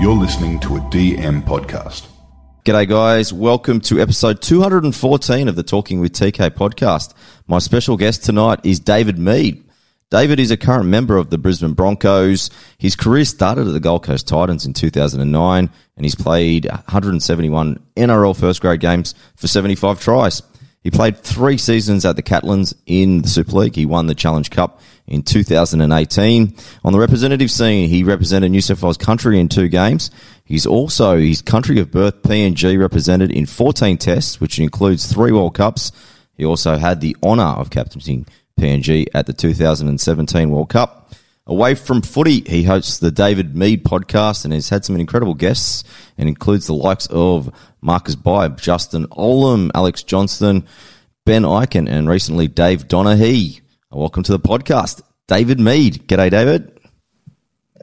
You're listening to a DM podcast. G'day, guys. Welcome to episode 214 of the Talking with TK podcast. My special guest tonight is David Mead. David is a current member of the Brisbane Broncos. His career started at the Gold Coast Titans in 2009, and he's played 171 NRL first grade games for 75 tries. He played three seasons at the Catalans in the Super League. He won the Challenge Cup in 2018. On the representative scene, he represented New South Wales country in two games. He's also his country of birth, PNG, represented in 14 tests, which includes three World Cups. He also had the honour of captaining PNG at the 2017 World Cup. Away from footy, he hosts the David Mead podcast and has had some incredible guests and includes the likes of Marcus Bai, Justin Olam, Alex Johnston, Ben Ikin, and recently Dave Donaghy. Welcome to the podcast, David Mead. G'day, David.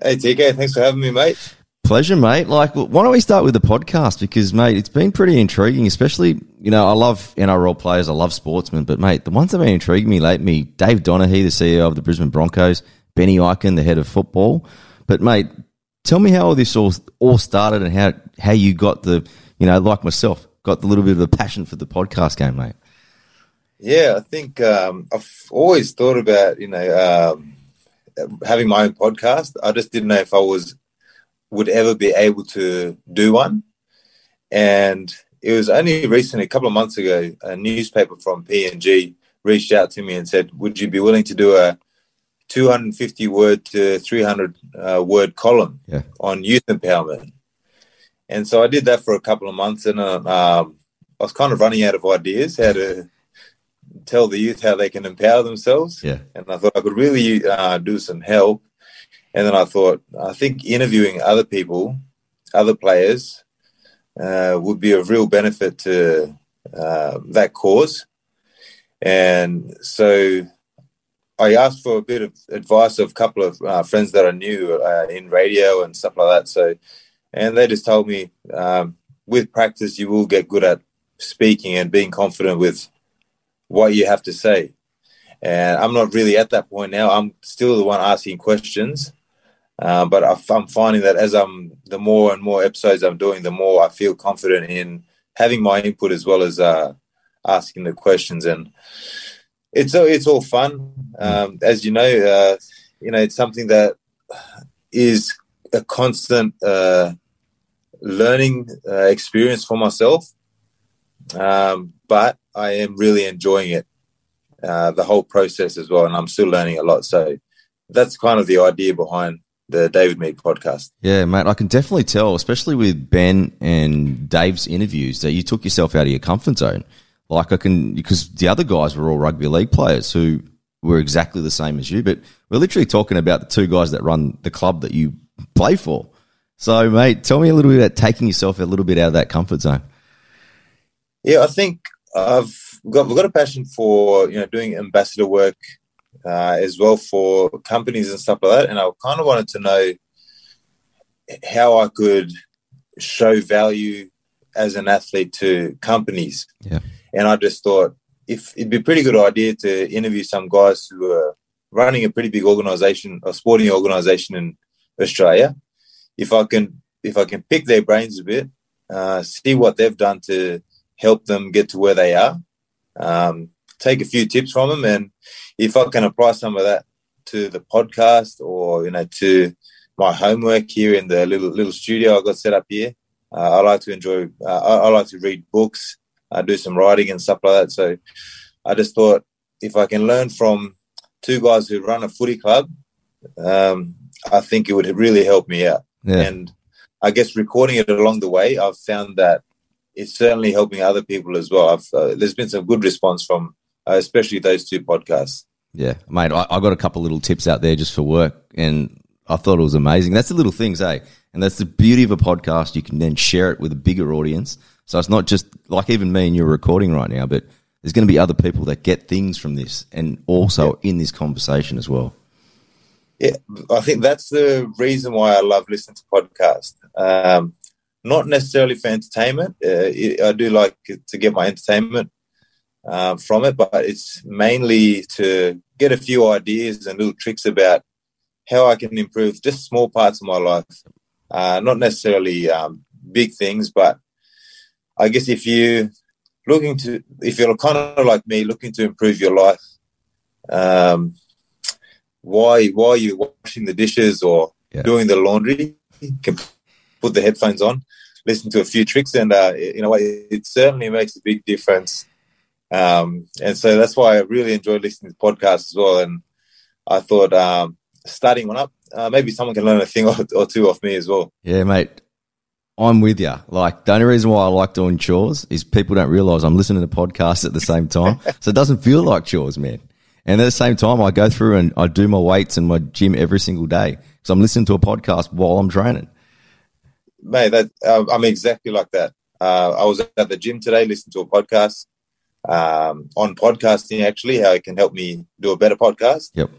Hey, TK. Thanks for having me, mate. Pleasure, mate. Like, why don't we start with the podcast? Because, mate, it's been pretty intriguing, especially, you know, I love NRL players, I love sportsmen, but, mate, the ones that have been intriguing me lately, Dave Donaghy, the CEO of the Brisbane Broncos, Benny Ikin, the head of football. But, mate, tell me how all this all, all started and how, how you got the, you know, like myself, got the little bit of a passion for the podcast game, mate. Yeah, I think um, I've always thought about, you know, um, having my own podcast. I just didn't know if I was would ever be able to do one. And it was only recently, a couple of months ago, a newspaper from PNG reached out to me and said, "Would you be willing to do a 250 word to 300 uh, word column yeah. on youth empowerment?" And so I did that for a couple of months, and uh, um, I was kind of running out of ideas how to tell the youth how they can empower themselves. Yeah. And I thought I could really uh, do some help. And then I thought, I think interviewing other people, other players, uh, would be of real benefit to uh, that cause. And so I asked for a bit of advice of a couple of uh, friends that I knew uh, in radio and stuff like that. So, and they just told me, um, with practice, you will get good at speaking and being confident with what you have to say. And I'm not really at that point now. I'm still the one asking questions. Uh, but I'm finding that as I'm the more and more episodes I'm doing, the more I feel confident in having my input as well as uh, asking the questions. And it's it's all fun, um, as you know. Uh, you know, it's something that is a constant uh, learning uh, experience for myself. Um, but I am really enjoying it, uh, the whole process as well, and I'm still learning a lot. So that's kind of the idea behind the David Mead podcast. Yeah, mate, I can definitely tell, especially with Ben and Dave's interviews, that you took yourself out of your comfort zone. Like I can, because the other guys were all rugby league players who were exactly the same as you, but we're literally talking about the two guys that run the club that you play for. So, mate, tell me a little bit about taking yourself a little bit out of that comfort zone. Yeah, I think I've got we've got a passion for you know doing ambassador work uh, as well for companies and stuff like that, and I kind of wanted to know how I could show value as an athlete to companies. Yeah, and I just thought if it'd be a pretty good idea to interview some guys who are running a pretty big organization, a sporting organization in Australia. If I can, if I can pick their brains a bit, uh, see what they've done to help them get to where they are. Um, take a few tips from them, and if I can apply some of that to the podcast or you know to my homework here in the little little studio I got set up here, uh, I like to enjoy. Uh, I, I, like to read books, uh, do some writing and stuff like that. So I just thought if I can learn from two guys who run a footy club, um, I think it would really help me out. Yeah. And I guess recording it along the way, I've found that it's certainly helping other people as well. I've, uh, there's been some good response from uh, especially those two podcasts. Yeah, mate, I, I got a couple little tips out there just for work, and I thought it was amazing. That's the little things, eh? And that's the beauty of a podcast. You can then share it with a bigger audience. So it's not just like even me and you're recording right now, but there's going to be other people that get things from this and also yeah. in this conversation as well. Yeah, I think that's the reason why I love listening to podcasts. Um, not necessarily for entertainment. Uh, I do like to get my entertainment um, from it, but it's mainly to get a few ideas and little tricks about how I can improve just small parts of my life. uh, not necessarily um, big things, but I guess if you looking to, if you're kind of like me, looking to improve your life, um, why why are you washing the dishes or Yeah. doing the laundry? You can put the headphones on, listen to a few tricks, and uh, you know it, it certainly makes a big difference. Um, and so that's why I really enjoy listening to podcasts as well. And I thought um, starting one up, uh, maybe someone can learn a thing or, or two off me as well. Yeah, mate. I'm with you. Like the only reason why I like doing chores is people don't realize I'm listening to podcasts at the same time, so it doesn't feel like chores, man. And at the same time, I go through and I do my weights and my gym every single day because I'm listening to a podcast while I'm training. Mate, that uh, I'm exactly like that. Uh, I was at the gym today, listening to a podcast um, on podcasting, actually, how it can help me do a better podcast. Yep.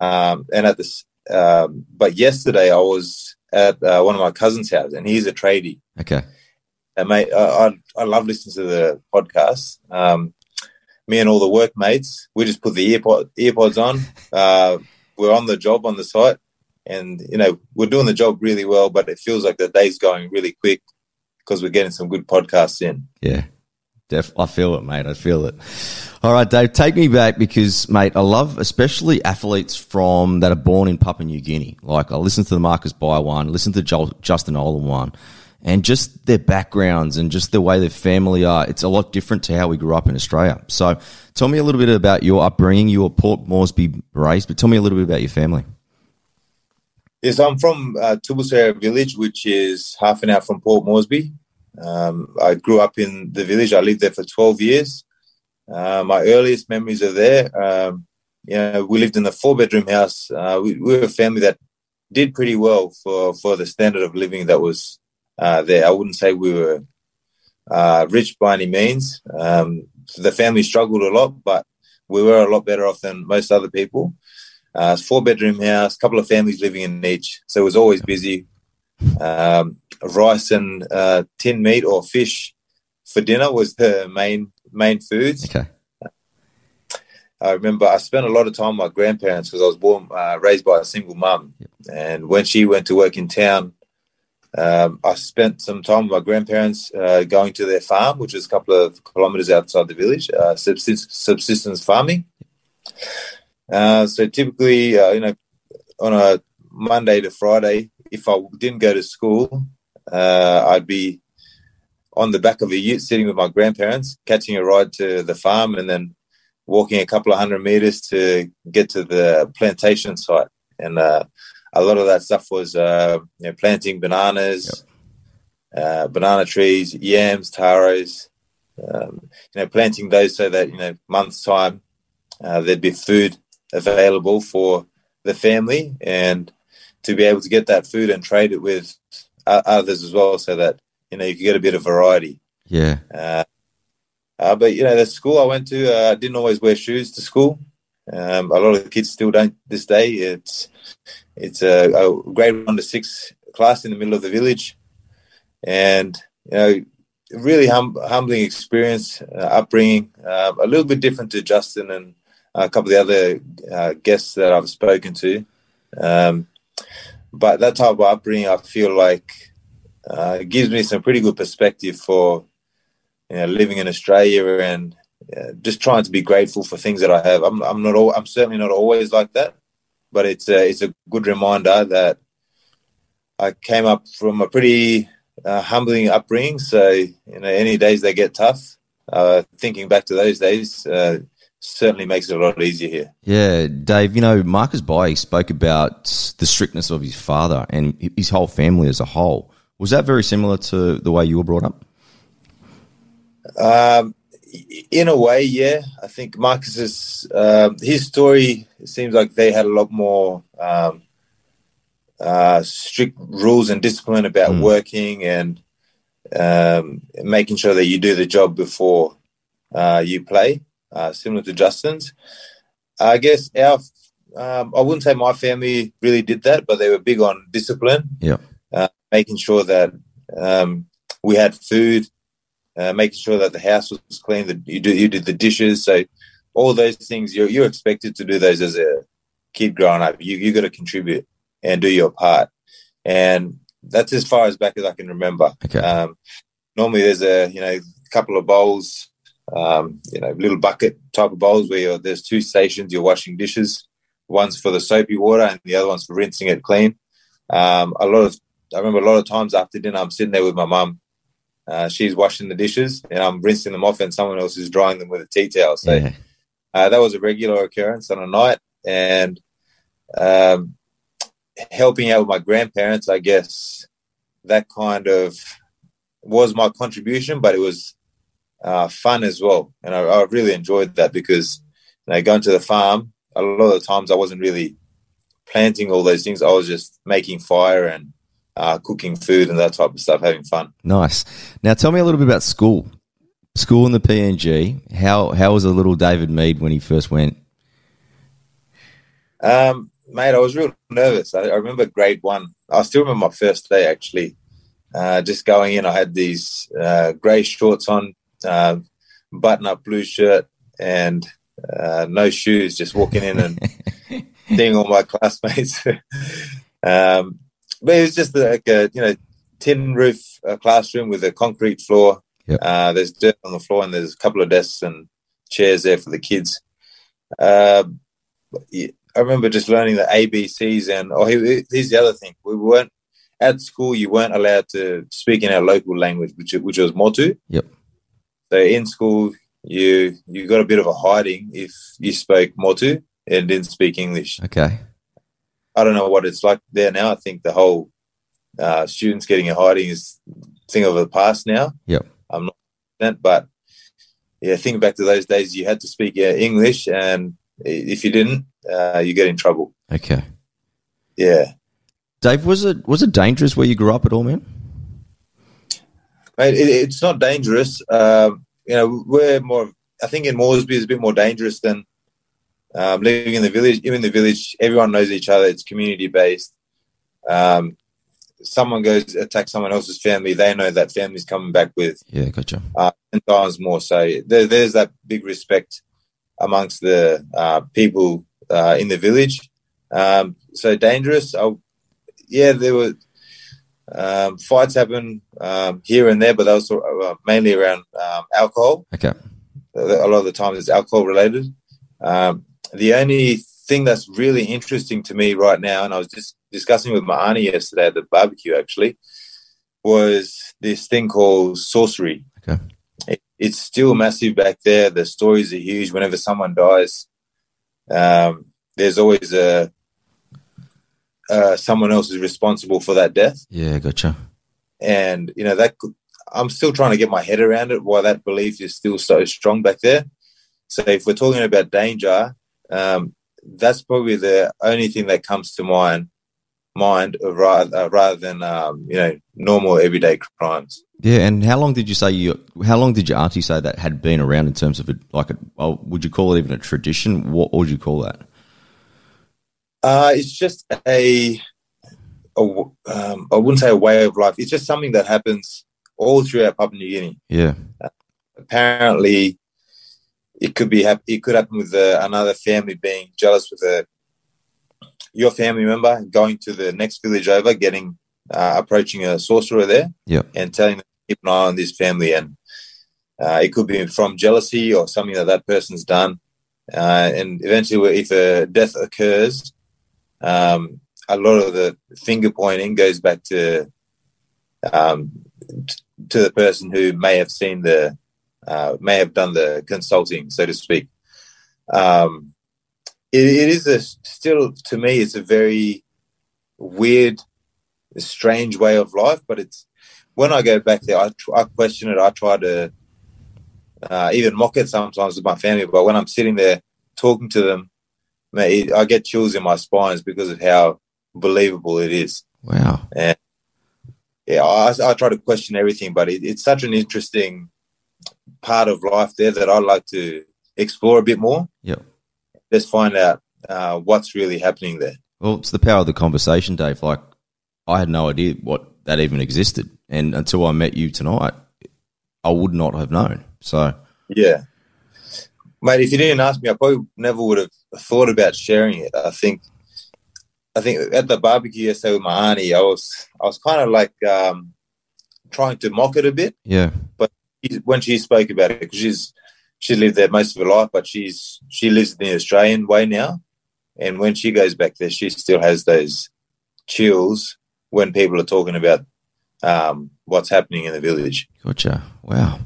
Um, and at this, um, but yesterday I was at uh, one of my cousin's house, and he's a tradie. Okay. And mate, uh, I I love listening to the podcast. Um, me and all the workmates, we just put the earpod earpods on. Uh, we're on the job on the site, and you know we're doing the job really well. But it feels like the day's going really quick because we're getting some good podcasts in. Yeah. Def- I feel it, mate. I feel it. All right, Dave, take me back because, mate, I love especially athletes from that are born in Papua New Guinea. Like I listen to the Marcus Bai one, listen to Joel, Justin Olam one, and just their backgrounds and just the way their family are. It's a lot different to how we grew up in Australia. So, tell me a little bit about your upbringing. You were Port Moresby raised, but tell me a little bit about your family. Yes, I'm from uh, Tubusereia village, which is half an hour from Port Moresby. Um, I grew up in the village. I lived there for 12 years. Uh, my earliest memories are there. Um, you know, we lived in a four bedroom house. Uh, we, we were a family that did pretty well for, for the standard of living that was uh, there. I wouldn't say we were uh, rich by any means. Um, the family struggled a lot, but we were a lot better off than most other people. Uh, four bedroom house, couple of families living in each, so it was always busy. Um, rice and uh, tin meat or fish for dinner was the main main foods. Okay. I remember I spent a lot of time with my grandparents because I was born uh, raised by a single mum, and when she went to work in town, um, I spent some time with my grandparents uh, going to their farm, which was a couple of kilometres outside the village, uh, subsist- subsistence farming. Uh, so typically, uh, you know, on a Monday to Friday, if I didn't go to school, uh, I'd be on the back of a ute sitting with my grandparents, catching a ride to the farm, and then walking a couple of hundred meters to get to the plantation site. And uh, a lot of that stuff was uh, you know, planting bananas, uh, banana trees, yams, taros. Um, you know, planting those so that you know months time uh, there'd be food available for the family, and to be able to get that food and trade it with others as well, so that you know you could get a bit of variety. Yeah. Uh, uh, but you know, the school I went to, uh, I didn't always wear shoes to school. Um, a lot of the kids still don't this day. It's it's a, a grade one to six class in the middle of the village, and you know, really hum- humbling experience, uh, upbringing. Uh, a little bit different to Justin and a couple of the other uh, guests that I've spoken to. Um, but that type of upbringing, I feel like, uh, gives me some pretty good perspective for you know, living in Australia and uh, just trying to be grateful for things that I have. I'm, I'm not. All, I'm certainly not always like that, but it's a, it's a good reminder that I came up from a pretty uh, humbling upbringing. So you know, any days they get tough, uh, thinking back to those days uh, certainly makes it a lot easier here. Yeah, Dave, you know, Marcus Bai spoke about the strictness of his father and his whole family as a whole. Was that very similar to the way you were brought up? Um, in a way, yeah. I think Marcus's uh, his story seems like they had a lot more um, uh, strict rules and discipline about Mm. working and um, making sure that you do the job before uh, you play, uh, similar to Justin's. I guess our um, I wouldn't say my family really did that, but they were big on discipline. Yeah. uh, making sure that um, we had food uh, making sure that the house was clean, that you do you did the dishes. So all those things you're you're expected to do those as a kid growing up. You you got to contribute and do your part. And that's as far as back as I can remember. Okay. Um, normally, there's a you know couple of bowls, um, you know, little bucket type of bowls where you're, there's two stations. You're washing dishes. One's for the soapy water, and the other one's for rinsing it clean. Um, a lot of I remember a lot of times after dinner, I'm sitting there with my mum. Uh, she's washing the dishes, and I'm rinsing them off, and someone else is drying them with a tea towel. So yeah. uh, that was a regular occurrence on a night, and um, helping out with my grandparents, I guess that kind of was my contribution, but it was uh, fun as well, and I, I really enjoyed that because you know, going to the farm, a lot of the times I wasn't really planting all those things. I was just making fire and uh, cooking food and that type of stuff, having fun. Nice. Now, tell me a little bit about school. School in the PNG. How how was a little David Mead when he first went? Um, mate, I was real nervous. I, I, remember grade one. I still remember my first day actually. Uh, just going in, I had these uh, grey shorts on, uh, button-up blue shirt, and uh, no shoes. Just walking in and seeing all my classmates. um, but it was just like a you know tin roof uh, classroom with a concrete floor. Yep. Uh, there's dirt on the floor, and there's a couple of desks and chairs there for the kids. Uh, I remember just learning the ABCs, and oh, here's the other thing: we weren't at school. You weren't allowed to speak in our local language, which which was Motu. Yep. So in school, you you got a bit of a hiding if you spoke Motu and didn't speak English. Okay. I don't know what it's like there now. I think the whole uh, students getting a hiding is thing of the past now. Yep. I'm not, that, but yeah, think back to those days. You had to speak uh, English, and if you didn't, uh, you get in trouble. Okay. Yeah. Dave, was it was it dangerous where you grew up at all, man? Mate, it, it's not dangerous. Um, you know, we're more. I think in Moresby is a bit more dangerous than um, living in the village. Even in the village, everyone knows each other. It's community based. Um, someone goes attack someone else's family, they know that family's coming back with yeah, gotcha. Uh, ten times more. So there, there's that big respect amongst the uh, people uh, in the village. Um, so dangerous. I, yeah, there were um, fights happen um, here and there, but those were uh, mainly around um, alcohol. Okay. A lot of the time it's alcohol related. Um, the only thing that's really interesting to me right now, and I was just discussing with my auntie yesterday at the barbecue actually, was this thing called sorcery. Okay. It, it's still massive back there. The stories are huge. Whenever someone dies, um, there's always a uh, someone else is responsible for that death. Yeah, gotcha. And you know that I'm still trying to get my head around it. Why that belief is still so strong back there. So if we're talking about danger, um, that's probably the only thing that comes to mind mind rather, uh, rather than um, you know normal everyday crimes. Yeah, and how long did you say you? How long did your auntie say that had been around in terms of a, like a? Well, would you call it even a tradition? What would you call that? Uh, it's just a, a um, I wouldn't say a way of life. It's just something that happens all throughout Papua New Guinea. Yeah. Uh, apparently, it could be it could happen with uh, another family being jealous with a your family member going to the next village over, getting uh, approaching a sorcerer there, yeah, and telling them to keep an eye on this family, and uh, it could be from jealousy or something that that person's done, uh, and eventually, if a death occurs, um, a lot of the finger pointing goes back to um, to the person who may have seen the uh, may have done the consulting, so to speak. Um, it, it is a still to me, it's a very weird, strange way of life. But it's when I go back there, I, I question it. I try to uh, even mock it sometimes with my family. But when I'm sitting there talking to them, I get chills in my spines because of how believable it is. Wow. And yeah, I, I try to question everything, but it, it's such an interesting part of life there that I'd like to explore a bit more. Yeah. Let's find out uh, what's really happening there. Well, it's the power of the conversation, Dave. Like, I had no idea what that even existed. And until I met you tonight, I would not have known. So, yeah. Mate, if you didn't ask me, I probably never would have thought about sharing it. I think I think at the barbecue yesterday with my auntie, I was I was kind of like um, trying to mock it a bit. Yeah. But when she spoke about it, because she's she lived there most of her life, but she's she lives in the Australian way now, and when she goes back there, she still has those chills when people are talking about um, what's happening in the village. Gotcha. Wow.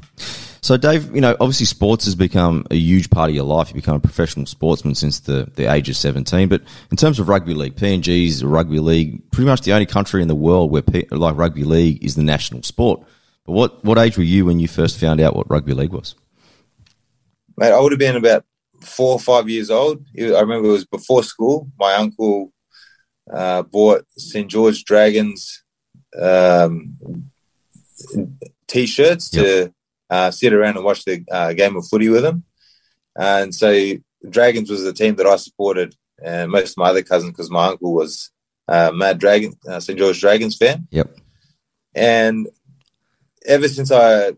So, Dave, you know, obviously sports has become a huge part of your life. You've become a professional sportsman since the, the age of 17. But in terms of rugby league, PNG's rugby league, pretty much the only country in the world where, P, like rugby league, is the national sport. But what, what age were you when you first found out what rugby league was? Mate, I would have been about four or five years old. I remember it was before school. My uncle uh, bought St. George Dragons um, t-shirts yep. to uh, sit around and watch the uh, game of footy with them. And so Dragons was the team that I supported, and most of my other cousins, because my uncle was uh, Mad Dragon, uh, St George Dragons fan. Yep. And ever since I,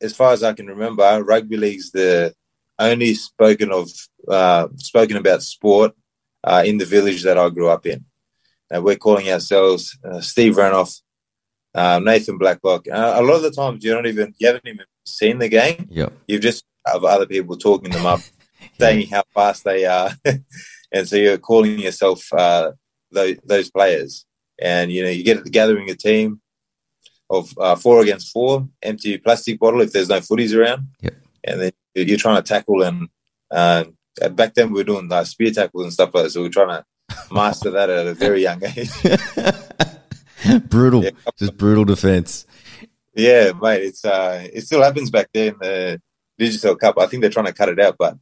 as far as I can remember, rugby league's the only spoken of, uh, spoken about sport uh, in the village that I grew up in. And we're calling ourselves uh, Steve Renouf, uh, Nathan Blacklock. Uh, a lot of the times you don't even you haven't even seen the game. Yep. You've just have other people talking them up, saying how fast they are, and so you're calling yourself uh, those, those players. And you know you get the gathering a team of uh, four against four, empty plastic bottle if there's no footies around. Yep. And then you're trying to tackle and uh, back then we were doing like spear tackles and stuff like that. So we are trying to master that at a very young age. brutal, yeah. just brutal defense. Yeah, mate. It's uh, it still happens back there in the Digicel Cup. I think they're trying to cut it out, but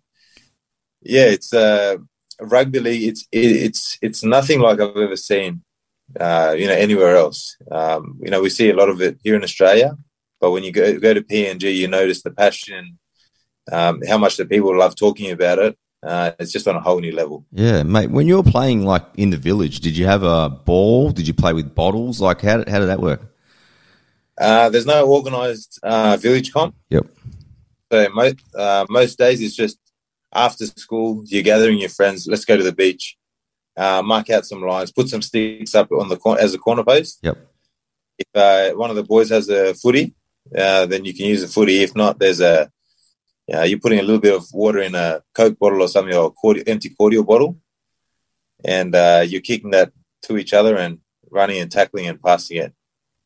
yeah, it's uh, rugby league. It's it, it's it's nothing like I've ever seen. Uh, you know, anywhere else. Um, you know, we see a lot of it here in Australia, but when you go go to PNG, you notice the passion, um, how much the people love talking about it, uh, it's just on a whole new level. Yeah, mate. When you were playing like in the village, did you have a ball? Did you play with bottles? Like how did, how did that work? Uh, there's no organised uh, village comp. Yep. So most uh, most days it's just after school you're gathering your friends. Let's go to the beach. Uh, mark out some lines. Put some sticks up on the cor- as a corner post. Yep. If uh, one of the boys has a footy, then you can use a footy. If not, there's a you're putting a little bit of water in a Coke bottle or something, or a cordial, empty cordial bottle, and uh, you're kicking that to each other and running and tackling and passing it.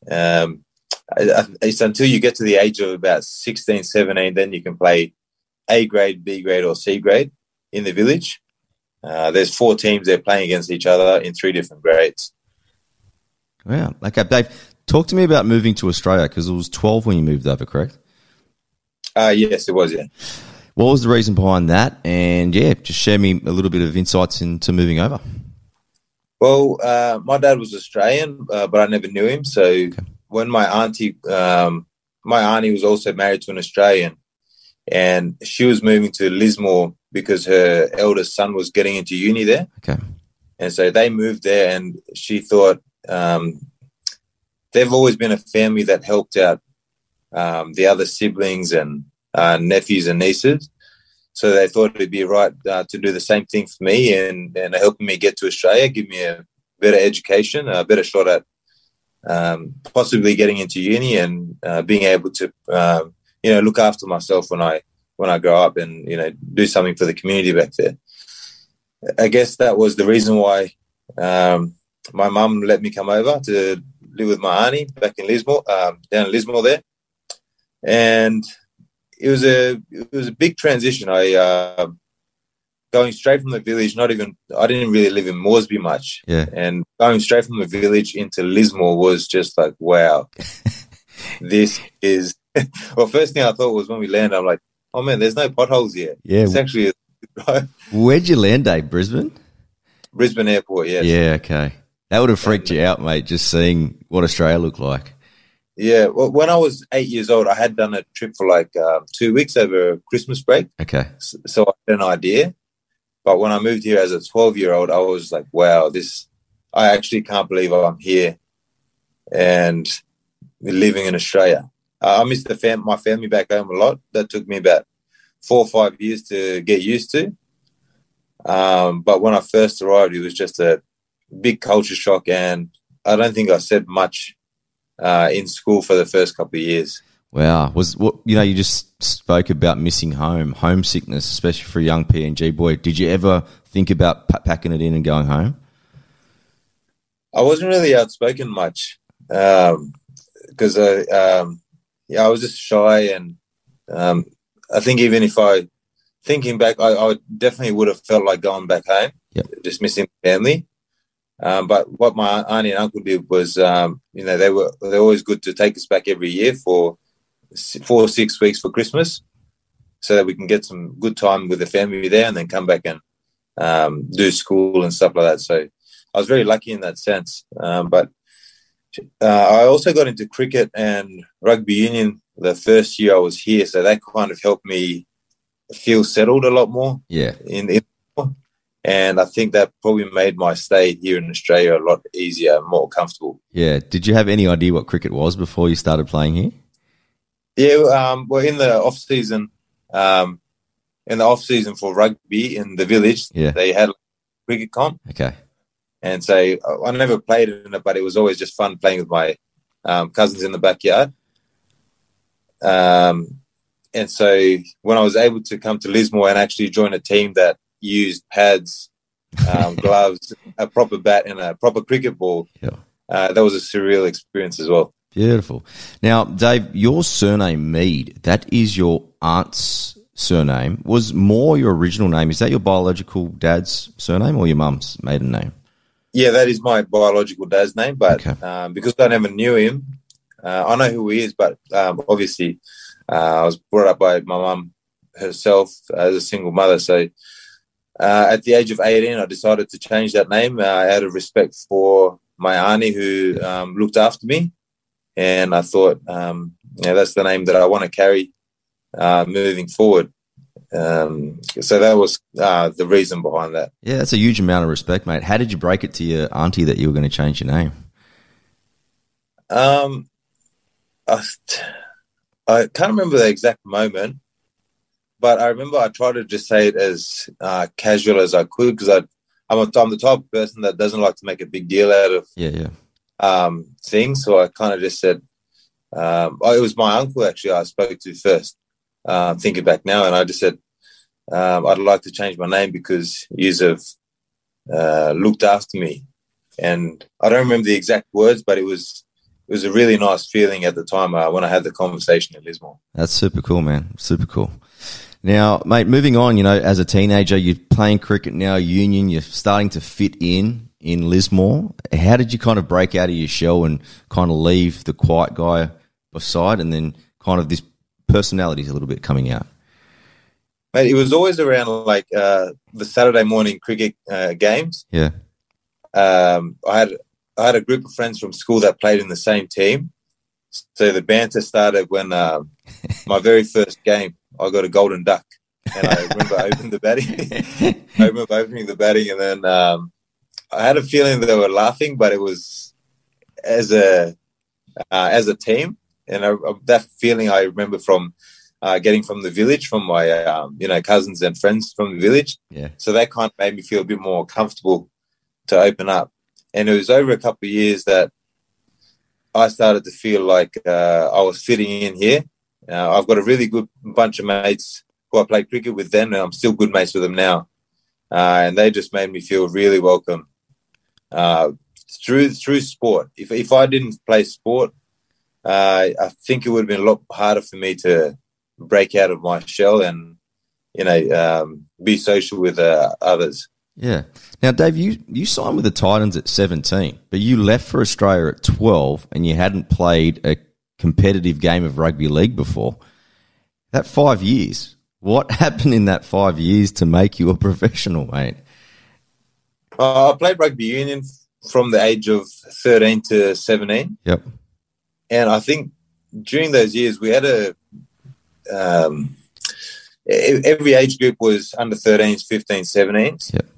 Um, it's until you get to the age of about 16, 17, then you can play A grade, B grade, or C grade in the village. Uh, there's four teams they're playing against each other in three different grades. Wow. Okay, Dave, talk to me about moving to Australia because it was 12 when you moved over, correct? Uh, yes, it was. Yeah. What was the reason behind that? And yeah, just share me a little bit of insights into moving over. Well, uh, my dad was Australian, uh, but I never knew him. So okay. When my auntie, um, my auntie was also married to an Australian, and she was moving to Lismore because her eldest son was getting into uni there. Okay. And so they moved there, and she thought um, they've always been a family that helped out um, the other siblings and uh, nephews and nieces. So they thought it'd be right uh, to do the same thing for me and, and helping me get to Australia, give me a better education, a better shot at um, possibly getting into uni and uh, being able to, um, you know, look after myself when I when I grow up and you know do something for the community back there. I guess that was the reason why um, my mum let me come over to live with my auntie back in Lismore, um, down in Lismore there and it was a it was a big transition. I uh, going straight from the village, not even I didn't really live in Moresby much, yeah, and going straight from the village into Lismore was just like wow, this is. well, first thing I thought was when we landed, I'm like, oh man, there's no potholes here. Yeah, it's actually. A, Where'd you land, Dave? Brisbane. Brisbane Airport. Yes. Yeah. Okay. That would have freaked you out, mate. Just seeing what Australia looked like. Yeah, well, when I was eight years old, I had done a trip for like uh, two weeks over Christmas break. Okay. So, so, I had an idea. But when I moved here as a 12 year old, I was like, wow, this, I actually can't believe I'm here and living in Australia. I miss the fam- my family back home a lot. That took me about four or five years to get used to. Um, but when I first arrived, it was just a big culture shock, and I don't think I said much uh, in school for the first couple of years. Wow, was what you know? You just spoke about missing home, homesickness, especially for a young PNG boy. Did you ever think about p- packing it in and going home? I wasn't really outspoken much because I, um, yeah, I was just shy, and um, I think even if I, thinking back, I, I, definitely would have felt like going back home, yep. just missing family. Um, but what my auntie and uncle did was, um, you know, they were they're always good to take us back every year for four or six weeks for Christmas, so that we can get some good time with the family there, and then come back and um, do school and stuff like that. So I was very lucky in that sense. Um, but uh, I also got into cricket and rugby union the first year I was here, so that kind of helped me feel settled a lot more. Yeah. In, in and I think that probably made my stay here in Australia a lot easier, and more comfortable. Yeah. Did you have any idea what cricket was before you started playing here? Yeah. Um, well, in the off season, um, in the off season for rugby in the village, yeah. they had a cricket comp. Okay. And so I never played in it, but it was always just fun playing with my um, cousins in the backyard. Um, and so when I was able to come to Lismore and actually join a team that used pads, um, gloves, a proper bat, and a proper cricket ball, yeah. uh, that was a surreal experience as well. Beautiful. Now, Dave, your surname Mead, that is your aunt's surname. Was Moore your original name? Is that your biological dad's surname or your mum's maiden name? Yeah, that is my biological dad's name, but Okay. um, because I never knew him, uh, I know who he is, but um, obviously uh, I was brought up by my mum herself as a single mother. So uh, at the age of 18, I decided to change that name uh, out of respect for my auntie who um, looked after me. And I thought, um, yeah, that's the name that I want to carry uh, moving forward. Um, so that was uh, the reason behind that. Yeah, that's a huge amount of respect, mate. How did you break it to your auntie that you were going to change your name? Um, I, I can't remember the exact moment, but I remember I tried to just say it as uh, casual as I could because I'm, a, I'm the type of person that doesn't like to make a big deal out of Yeah, yeah. Um, things. So I kind of just said, um, oh, it was my uncle actually I spoke to first, um, thinking back now, and I just said, um, I'd like to change my name because you have uh, looked after me. And I don't remember the exact words, but it was it was a really nice feeling at the time uh, when I had the conversation at Lismore. That's super cool, man. Super cool. Now, mate, moving on, you know, as a teenager, you're playing cricket now, union, you're starting to fit in in Lismore. How did you kind of break out of your shell and kind of leave the quiet guy aside, and then kind of this personality is a little bit coming out? Mate, it was always around like uh, the Saturday morning cricket uh, games. Yeah. Um, I had I had a group of friends from school that played in the same team. So the banter started when um, my very first game, I got a golden duck, and I remember opening the batting. I remember opening the batting, and then um, I had a feeling they were laughing, but it was as a uh, as a team, and I, that feeling I remember from uh, getting from the village, from my um, you know cousins and friends from the village. Yeah. So that kind of made me feel a bit more comfortable to open up. And it was over a couple of years that I started to feel like uh, I was fitting in here. Uh, I've got a really good bunch of mates who I played cricket with then, and I'm still good mates with them now. Uh, and they just made me feel really welcome uh, through through sport. If if I didn't play sport, uh, I think it would have been a lot harder for me to break out of my shell and you know um, be social with uh, others. Yeah. Now, Dave, you, you signed with the Titans at 17, but you left for Australia at 12 and you hadn't played a competitive game of rugby league before. That five years, what happened in that five years to make you a professional, mate? Uh, I played rugby union from the age of 13 to 17. Yep. And I think during those years, we had a. Um, every age group was under 13s, 15s, 17s. Yep.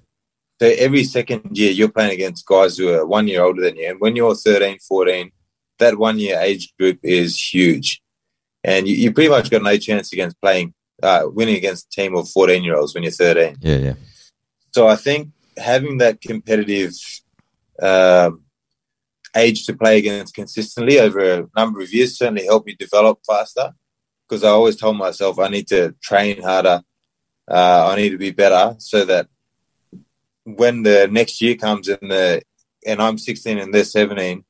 So every second year, you're playing against guys who are one year older than you. And when you're 13, 14, that one year age group is huge. And you, you pretty much got no chance against playing, uh, winning against a team of 14 year olds when you're 13. Yeah, yeah. So I think having that competitive um, age to play against consistently over a number of years certainly helped me develop faster because I always told myself I need to train harder, uh, I need to be better so that when the next year comes and the and I'm 16 and they're 17,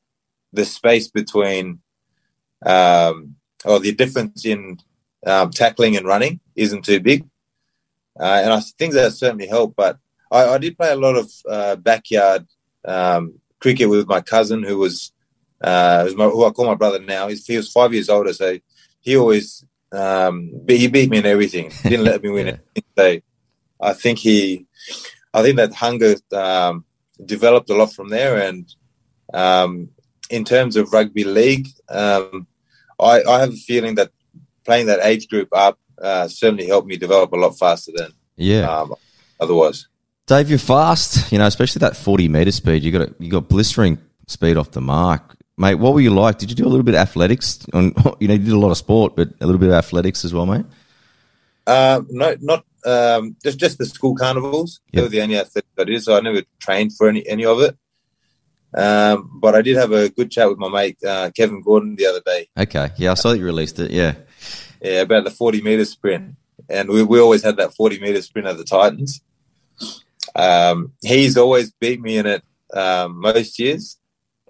the space between um, or the difference in um, tackling and running isn't too big. Uh, and I think that certainly helped. But I, I did play a lot of uh, backyard um, cricket with my cousin, who was, uh, was my, who I call my brother now. He's, he was five years older, so he always um, he beat me in everything. He didn't let me win yeah. So I think he, I think that hunger um, developed a lot from there. And um, in terms of rugby league, um, I, I have a feeling that playing that age group up uh, certainly helped me develop a lot faster than yeah um, otherwise. Dave, you're fast. You know, especially that 40 meter speed. You got you got blistering speed off the mark, mate. What were you like? Did you do a little bit of athletics? On you know, you did a lot of sport, but a little bit of athletics as well, mate. Uh, no, not um, just just the school carnivals. Yep. They were the only athletics I did, so I never trained for any any of it. Um, but I did have a good chat with my mate uh, Kevin Gordon the other day. Okay, yeah, I saw that you released it. Yeah, yeah, about the forty meter sprint, and we, we always had that forty meter sprint at the Titans. Um, he's always beat me in it um, most years.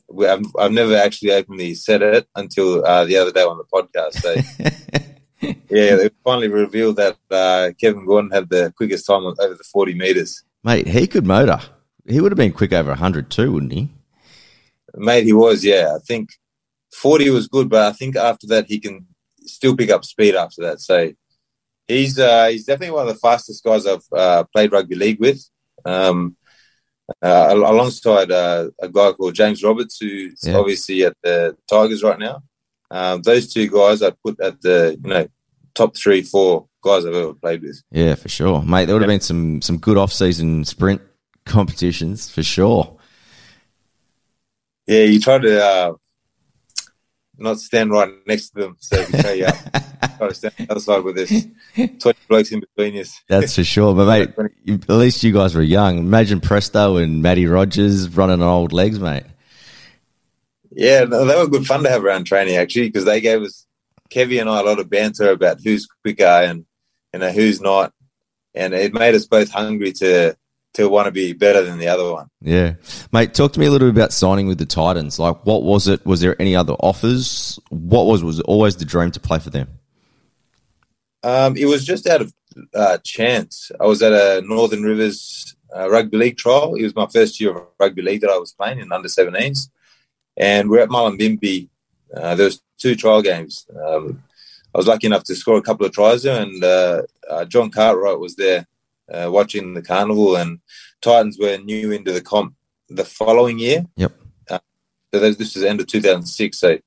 We, I've, I've, never actually openly said it until uh, the other day on the podcast. So, yeah, they finally revealed that uh, Kevin Gordon had the quickest time over the forty meters. Mate, he could motor. He would have been quick over hundred too, wouldn't he? Mate, he was, yeah. I think 40 was good, but I think after that he can still pick up speed after that. So he's uh, he's definitely one of the fastest guys I've uh, played rugby league with. Um, uh, alongside uh, a guy called James Roberts, who's yeah. obviously at the Tigers right now. Um, those two guys I put at the you know top three, four guys I've ever played with. Yeah, for sure, mate. There would have been some some good off season sprint competitions for sure yeah, you try to uh, not stand right next to them so we tell uh, you try to stand on the other side with this 20 blokes in between us. That's for sure. But, mate, at least you guys were young. Imagine Presto and Matty Rogers running on old legs, mate. Yeah, no, they were good fun to have around training, actually, because they gave us, Kevy and I, a lot of banter about who's quicker and, you know, who's not. And it made us both hungry to to want to be better than the other one. Yeah, mate. Talk to me a little bit about signing with the Titans. Like, what was it? Was there any other offers? What was was it always the dream to play for them? Um, it was just out of uh, chance. I was at a Northern Rivers uh, rugby league trial. It was my first year of rugby league that I was playing in under 17s, and we're at Mullumbimby. Uh, there was two trial games. Um, I was lucky enough to score a couple of tries there, and uh, uh, John Cartwright was there uh, watching the carnival, and Titans were new into the comp the following year. Yep. Uh, so this was the end of 2006. So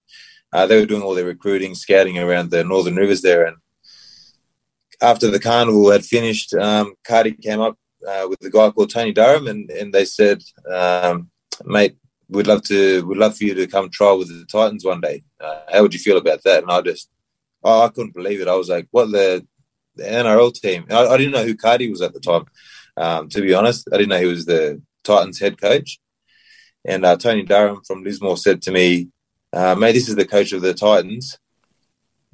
uh, they were doing all their recruiting, scouting around the Northern Rivers there, and after the carnival had finished, um, Cardi came up uh, with a guy called Tony Durham, and, and they said, um, "Mate, we'd love to, we'd love for you to come trial with the Titans one day. Uh, how would you feel about that?" And I just, oh, I couldn't believe it. I was like, "What the the NRL team. I, I, didn't know who Cardi was at the time. Um, to be honest, I didn't know he was the Titans head coach. And uh, Tony Durham from Lismore said to me, uh, "Mate, this is the coach of the Titans,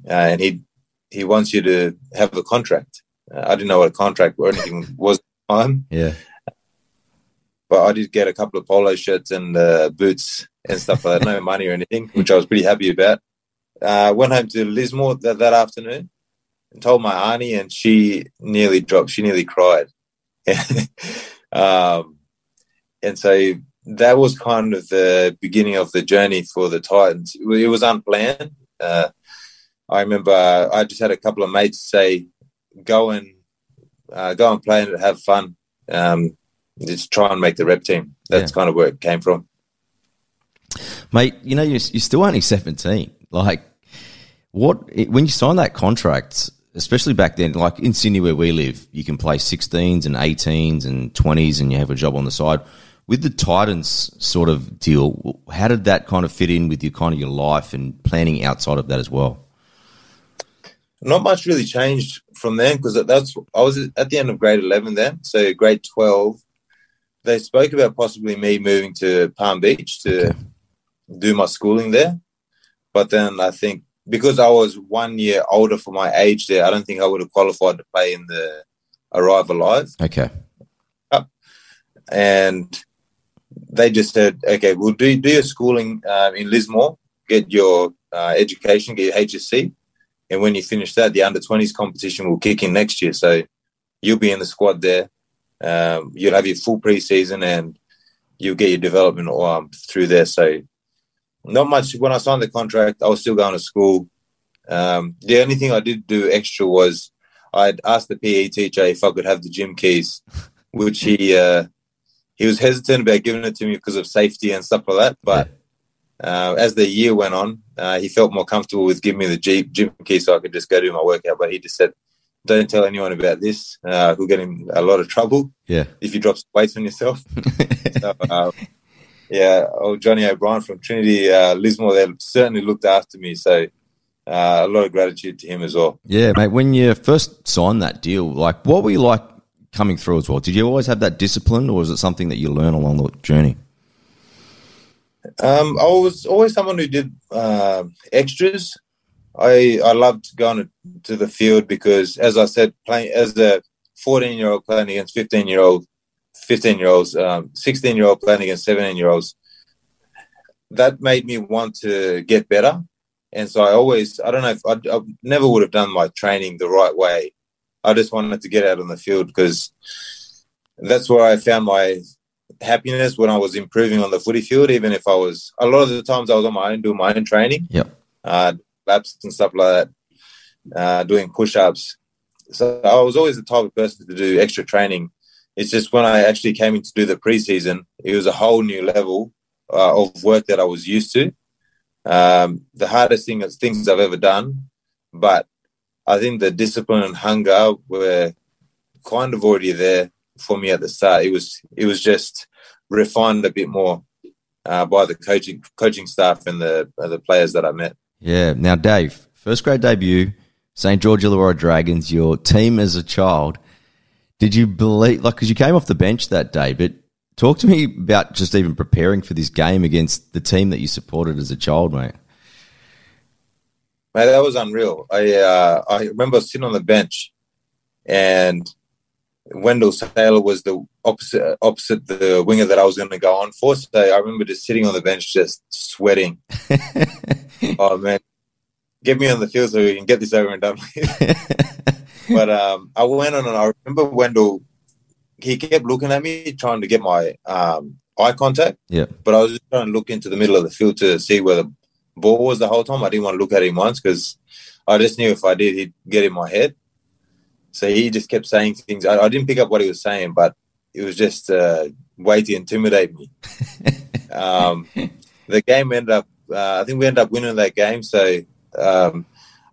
uh, and he he wants you to have a contract." Uh, I didn't know what a contract or anything was at the time. Yeah. But I did get a couple of polo shirts and uh, boots and stuff like that. No money or anything, which I was pretty happy about. Uh, went home to Lismore that, that afternoon and told my auntie, and she nearly dropped. She nearly cried. um, and so that was kind of the beginning of the journey for the Titans. It was unplanned. Uh, I remember I just had a couple of mates say, "Go and uh, go and play and have fun. Um, just try and make the rep team." That's yeah. kind of where it came from. Mate, you know you're, you're still only seventeen. Like, what when you sign that contract? Especially back then, like in Sydney where we live, you can play 16s and 18s and 20s and you have a job on the side. With the Titans sort of deal, how did that kind of fit in with your kind of your life and planning outside of that as well? Not much really changed from then because that's I was at the end of grade 11 then, so grade 12. they spoke about possibly me moving to Palm Beach to Okay. do my schooling there. But then I think because I was one year older for my age there, I don't think I would have qualified to play in the Arrive Alive. Okay. And they just said, okay, we'll do, do your schooling um, in Lismore, get your uh, education, get your HSC. And when you finish that, the under 20s competition will kick in next year. So you'll be in the squad there. Um, you'll have your full preseason and you'll get your development um, through there. So not much. When I signed the contract, I was still going to school. Um, the only thing I did do extra was I'd asked the PE teacher if I could have the gym keys, which he uh, he was hesitant about giving it to me because of safety and stuff like that. But uh, as the year went on, uh, he felt more comfortable with giving me the Jeep gym key so I could just go do my workout. But he just said, "Don't tell anyone about this. Uh, we'll get in a lot of trouble Yeah. if you drop weights on yourself." so, uh, yeah, old Johnny O'Brien from Trinity uh, Lismore, they certainly looked after me. So uh, a lot of gratitude to him as well. Yeah, mate. When you first signed that deal, like, what were you like coming through as well? Did you always have that discipline, or was it something that you learn along the journey? Um, I was always someone who did uh, extras. I I loved going to the field because, as I said, playing as a 14 year old playing against 15 year old, 15 year olds, um, 16 year old playing against 17 year olds, that made me want to get better. And so I always, I don't know if I, I never would have done my training the right way. I just wanted to get out on the field because that's where I found my happiness when I was improving on the footy field. Even if I was a lot of the times I was on my own doing my own training, Yep. uh, laps and stuff like that, uh, doing push ups. So I was always the type of person to do extra training. It's just when I actually came in to do the preseason, it was a whole new level uh, of work that I was used to. Um, the hardest thing things I've ever done, but I think the discipline and hunger were kind of already there for me at the start. It was it was just refined a bit more uh, by the coaching coaching staff and the uh, the players that I met. Yeah. Now, Dave, first grade debut, St. George Illawarra Dragons, your team as a child. Did you believe, like, because you came off the bench that day, but talk to me about just even preparing for this game against the team that you supported as a child, mate. Mate, that was unreal. I uh, I remember sitting on the bench, and Wendell Sailor was the opposite opposite the winger that I was going to go on for. So I remember just sitting on the bench, just sweating. oh man, get me on the field so we can get this over and done with. but um, I went on and I remember Wendell. He kept looking at me, trying to get my um, eye contact. Yeah. But I was just trying to look into the middle of the field to see where the ball was the whole time. I didn't want to look at him once because I just knew if I did, he'd get in my head. So he just kept saying things. I, I didn't pick up what he was saying, but it was just a way to intimidate me. um, the game ended up, uh, I think we ended up winning that game. So um,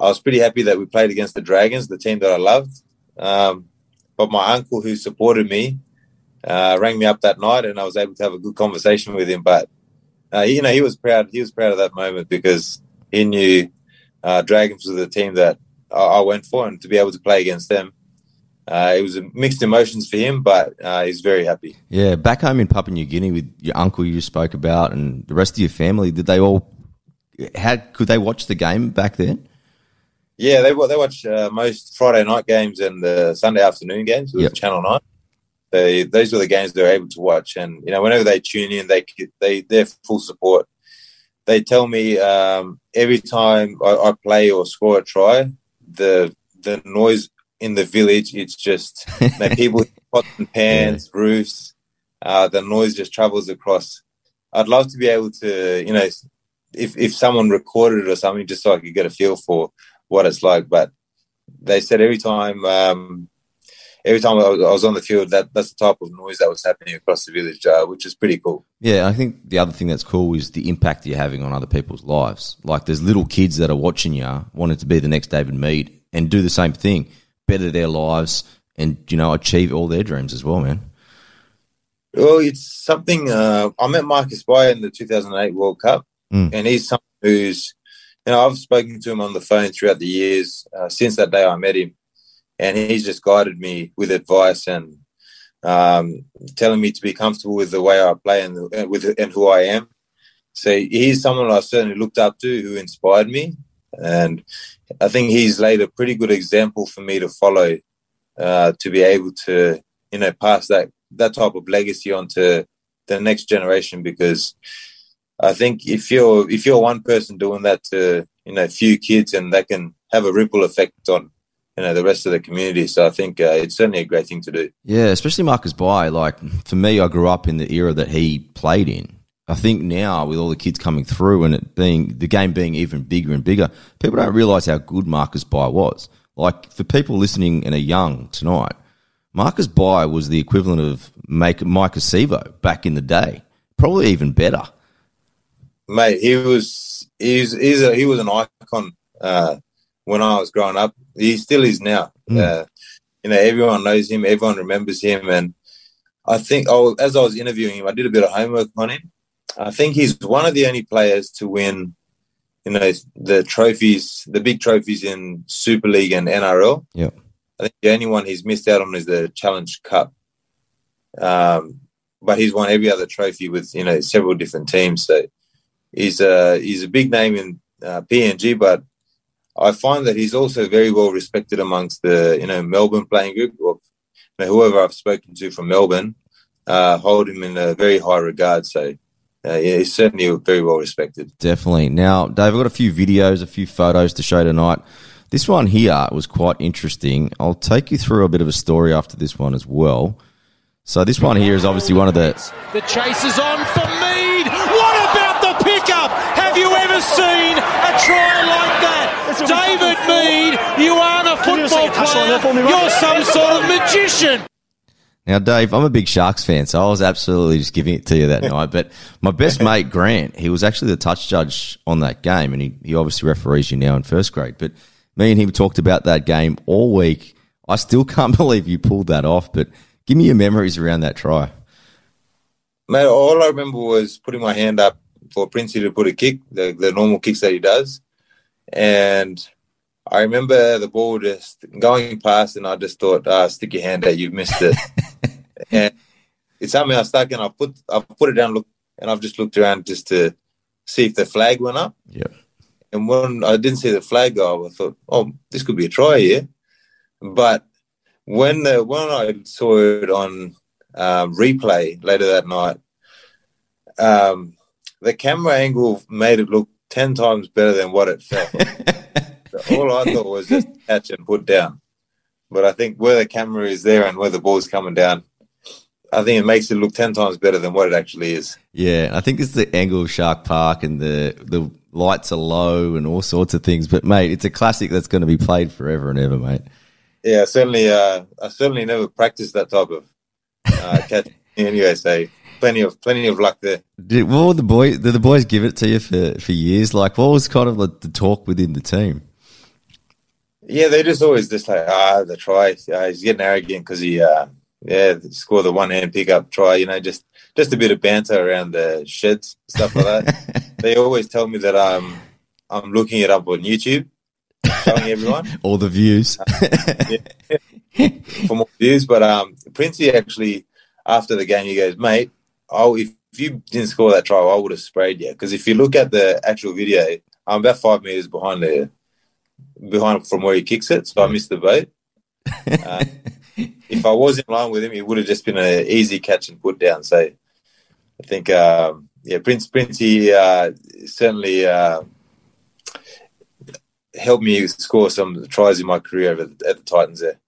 I was pretty happy that we played against the Dragons, the team that I loved. Um, but my uncle, who supported me, uh, rang me up that night, and I was able to have a good conversation with him. But uh, you know, he was proud. He was proud of that moment because he knew uh, Dragons was the team that I, I went for, and to be able to play against them, uh, it was mixed emotions for him. But uh, he's very happy. Yeah. Back home in Papua New Guinea with your uncle you spoke about and the rest of your family, did they all, how could they watch the game back then? Yeah, they they watch uh, most Friday night games and the Sunday afternoon games with Yep. Channel Nine. They those were the games they were able to watch, and you know whenever they tune in, they they they're full support. They tell me um, every time I, I play or score a try, the the noise in the village it's just you know, people pots and pans, roofs. Uh, the noise just travels across. I'd love to be able to, you know, if if someone recorded it or something, just so I could get a feel for what it's like. But they said every time, um, every time I was, on the field, that that's the type of noise that was happening across the village, uh, which is pretty cool. Yeah, I think the other thing that's cool is the impact you're having on other people's lives. Like there's little kids that are watching you, wanting to be the next David Mead and do the same thing, better their lives, and you know achieve all their dreams as well, man. Well, it's something. Uh, I met Marcus Bai in the 2008 World Cup, Mm. and he's someone who's, you know, I've spoken to him on the phone throughout the years uh, since that day I met him, and he's just guided me with advice and um, telling me to be comfortable with the way I play and the, with and who I am. So he's someone I certainly looked up to, who inspired me, and I think he's laid a pretty good example for me to follow, uh, to be able to you know pass that that type of legacy on to the next generation. Because I think if you're if you're one person doing that to you know a few kids, and that can have a ripple effect on you know the rest of the community. So I think uh, it's certainly a great thing to do. Yeah, especially Marcus Bai. Like for me, I grew up in the era that he played in. I think now with all the kids coming through and it being the game being even bigger and bigger, people don't realise how good Marcus Bai was. Like for people listening and are young tonight, Marcus Bai was the equivalent of make Maika Sivo back in the day, probably even better. Mate, he was he's he's a, he was an icon uh, when I was growing up. He still is now. Mm. Uh, you know, everyone knows him, everyone remembers him, and I think oh, as I was interviewing him, I did a bit of homework on him. I think he's one of the only players to win, you know, the trophies, the big trophies in Super League and NRL. Yeah, I think the only one he's missed out on is the Challenge Cup. Um, but he's won every other trophy with you know several different teams. So he's a he's a big name in uh, PNG, but I find that he's also very well respected amongst the you know Melbourne playing group or you know, whoever I've spoken to from Melbourne uh, hold him in a very high regard. So. Uh, yeah, he's certainly very well respected. Definitely. Now, Dave, I've got a few videos, a few photos to show tonight. This one here was quite interesting. I'll take you through a bit of a story after this one as well. So this one here is obviously one of the. The chase is on for Mead. What about the pickup? Have you ever seen a try like that? David Mead, you aren't a football player. You're some sort of magician. Now, Dave, I'm a big Sharks fan, so I was absolutely just giving it to you that night. But my best mate, Grant, he was actually the touch judge on that game, and he, he obviously referees you now in first grade. But me and him talked about that game all week. I still can't believe you pulled that off, but give me your memories around that try. Mate, all I remember was putting my hand up for Princey to put a kick, the, the normal kicks that he does. And I remember the ball just going past, and I just thought, ah, stick your hand out, you've missed it. and it's something I stuck, and I put I put it down, look, and I've just looked around just to see if the flag went up. Yeah. And when I didn't see the flag go, I thought, oh, this could be a try here. But when the when I saw it on um, replay later that night, um, the camera angle made it look ten times better than what it felt. all I thought was just catch and put down. But I think where the camera is there and where the ball's coming down, I think it makes it look ten times better than what it actually is. Yeah, I think it's the angle of Shark Park and the the lights are low and all sorts of things. But mate, it's a classic that's going to be played forever and ever, mate. Yeah, certainly. Uh, I certainly never practiced that type of uh, catch anyway. So plenty of plenty of luck there. Did, what the boys? Did the boys give it to you for for years? Like, what was kind of like the talk within the team? Yeah, they just always just like ah the try. Uh, he's getting arrogant because he uh, yeah score the one hand pickup try. You know, just just a bit of banter around the sheds stuff like that. they always tell me that I'm I'm looking it up on YouTube, showing everyone all the views uh, yeah, for more views. But um, Princey actually after the game he goes, mate, oh if, you didn't score that try, I would have sprayed you because if you look at the actual video, I'm about five meters behind the behind from where he kicks it, so I missed the boat. Uh, if I was in line with him, it would have just been an easy catch and put down. So I think, um, yeah, Prince Princey uh, certainly uh, helped me score some tries in my career at the, at the Titans there.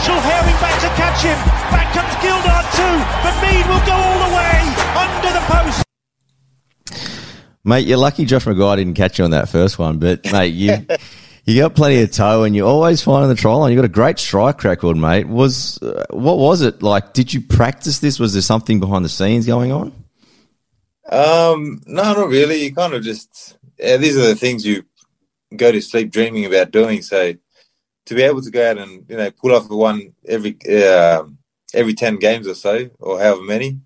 Marshall herring back to catch him. Back comes Gildart too. But Mead will go all the way under the post. Mate, you're lucky Josh McGuire didn't catch you on that first one, but mate, you You got plenty of toe, and you're always finding the try line. You got a great strike record, mate. Was uh, what was it like? Did you practice this? Was there something behind the scenes going on? Um, no, not really. You kind of just yeah, these are the things you go to sleep dreaming about doing. So to be able to go out and you know pull off the one every uh, every ten games or so, or however many,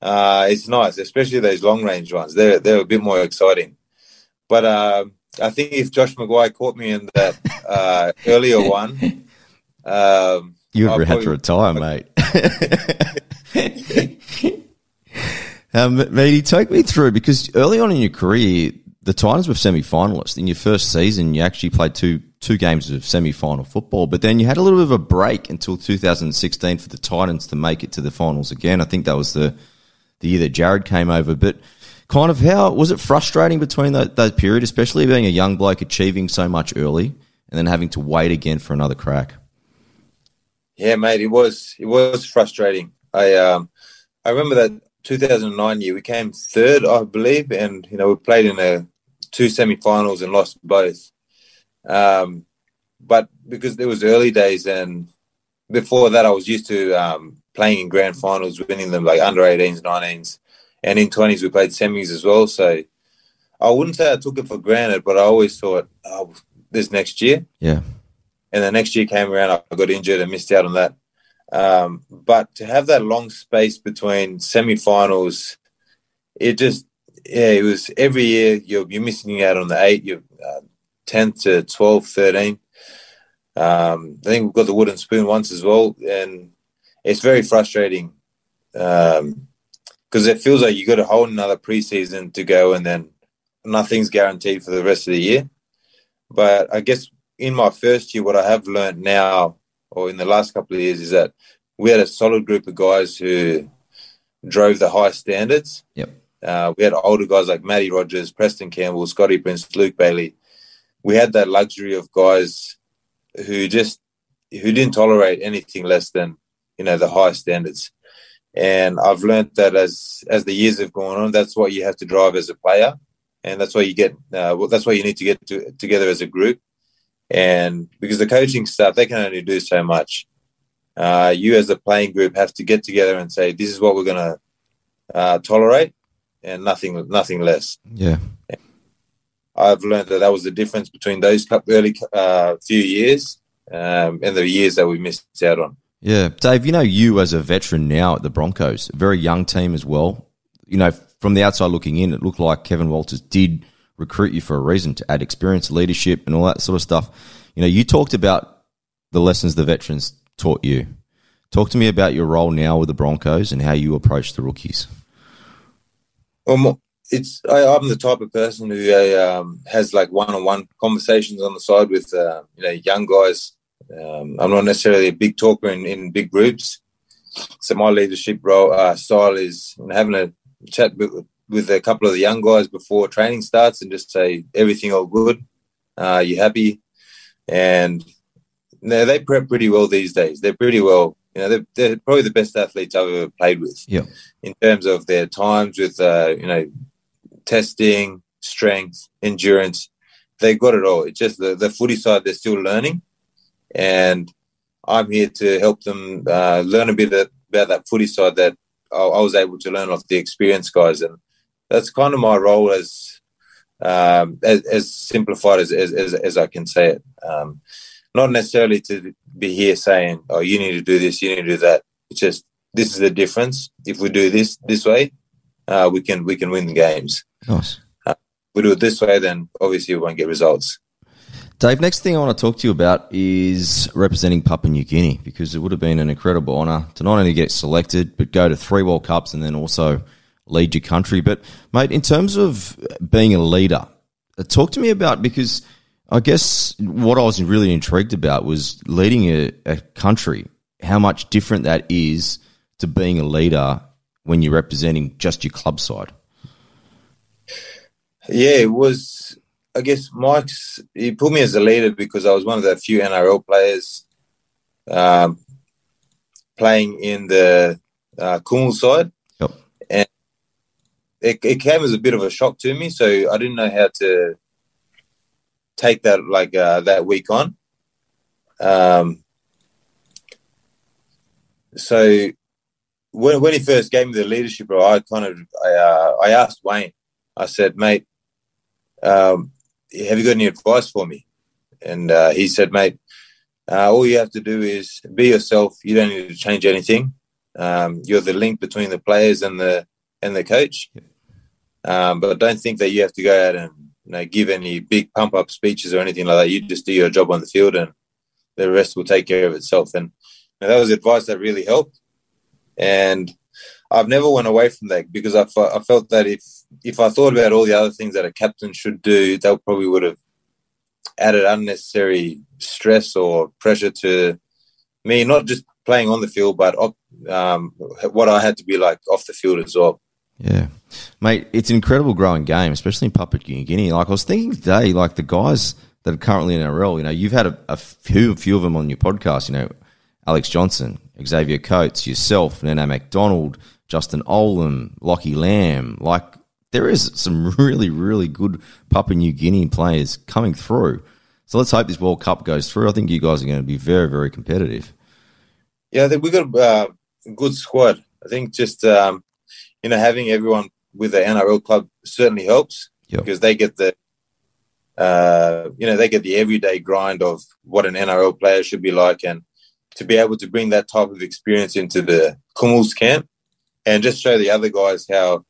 uh, it's nice. Especially those long range ones. They're they're a bit more exciting. But uh, I think if Josh McGuire caught me in that uh, earlier one, um, you would have to retire, mate. um, Meaty, take me through because early on in your career, the Titans were semi-finalists. In your first season, you actually played two two games of semi-final football, but then you had a little bit of a break until 2016 for the Titans to make it to the finals again. I think that was the the year that Jarryd came over, but kind of how was it frustrating between that, that period, especially being a young bloke achieving so much early and then having to wait again for another crack? Yeah, mate, it was it was frustrating. I um I remember that 2009 year we came third, I believe, and you know we played in a two semi-finals and lost both. Um, but because there was early days and before that I was used to um, playing in grand finals, winning them like under 18s, 19s, and in 20s we played semis as well. So I wouldn't say I took it for granted, but I always thought, oh, this next year. Yeah. And the next year came around, I got injured and missed out on that. Um, but to have that long space between semi-finals, it just yeah, it was every year you're you're missing out on the eight, you're uh, 10 to 12, 13. Um, I think we've got the wooden spoon once as well, and it's very frustrating. Um, because it feels like you got a whole another preseason to go, and then nothing's guaranteed for the rest of the year. But I guess in my first year, what I have learned now, or in the last couple of years, is that we had a solid group of guys who drove the high standards. Yep. Uh, we had older guys like Matty Rogers, Preston Campbell, Scotty Prince, Luke Bailey. We had that luxury of guys who just who didn't tolerate anything less than you know the high standards and I've learned that as as the years have gone on, that's what you have to drive as a player, and that's why you get uh, well, that's why you need to get to, together as a group, and because the coaching staff they can only do so much. Uh, you as a playing group have to get together and say this is what we're going to uh, tolerate, and nothing nothing less. Yeah. I've learned that that was the difference between those early uh, few years um, and the years that we missed out on. Yeah, Dave, you know you as a veteran now at the Broncos, a very young team as well. You know, from the outside looking in, it looked like Kevin Walters did recruit you for a reason to add experience, leadership, and all that sort of stuff. You know, you talked about the lessons the veterans taught you. Talk to me about your role now with the Broncos and how you approach the rookies. Well, it's I, am the type of person who uh, um, has like one-on-one conversations on the side with uh, you know young guys um, I'm not necessarily a big talker in, in big groups. So my leadership role uh, style is having a chat with, with, a couple of the young guys before training starts and just say everything all good. Uh, you happy? And they, they prep pretty well these days. They're pretty well. You know, they're, they're probably the best athletes I've ever played with. Yeah. In terms of their times with, uh, you know, testing, strength, endurance, they got it all. It's just the, the footy side they're still learning and I'm here to help them uh, learn a bit about that footy side that I, I, was able to learn off the experienced guys, and that's kind of my role as um, as, as, simplified as, as, as, I can say it. Um, not necessarily to be here saying, "Oh, you need to do this, you need to do that." It's just this is the difference. If we do this this way, uh, we can we can win the games. Nice. Uh, we do it this way, then obviously we won't get results. Dave, next thing I want to talk to you about is representing Papua New Guinea because it would have been an incredible honour to not only get selected but go to three World Cups and then also lead your country. But mate, in terms of being a leader, uh, talk to me about because I guess what I was really intrigued about was leading a, a country. How much different that is to being a leader when you're representing just your club side. Yeah, it was I guess Mike's he put me as a leader because I was one of the few NRL players um, playing in the uh, Kumul side, it, it came as a bit of a shock to me. So I didn't know how to take that like uh, that week on. Um, so when when he first gave me the leadership role, I kind of I uh, I asked Wayne. I said, "Mate, um, have you got any advice for me?" And uh, he said, "Mate, uh, all you have to do is be yourself. You don't need to change anything. Um, you're the link between the players and the and the coach. Um, but don't think that you have to go out and you know, give any big pump up speeches or anything like that. You just do your job on the field, and the rest will take care of itself." And you know, that was advice that really helped. And I've never went away from that because I, I felt that if if I thought about all the other things that a captain should do, that probably would have added unnecessary stress or pressure to me, not just playing on the field, but um, what I had to be like off the field as well. Yeah, mate, it's an incredible growing game, especially in Papua New Guinea. Like I was thinking today, like the guys that are currently in NRL, you know, you've had a, a few, few of them on your podcast. You know, Alex Johnston, Xavier Coates, yourself, Nene McDonald, Justin Olam, Lachie Lam. Like there is some really, really good Papua New Guinea players coming through. So let's hope this World Cup goes through. I think you guys are going to be very, very competitive. Yeah, I think we've got uh, a good squad. I think just um, you know having everyone with the NRL club certainly helps yep. because they get the uh, you know they get the everyday grind of what an NRL player should be like, and to be able to bring that type of experience into the Kumuls camp and just show the other guys how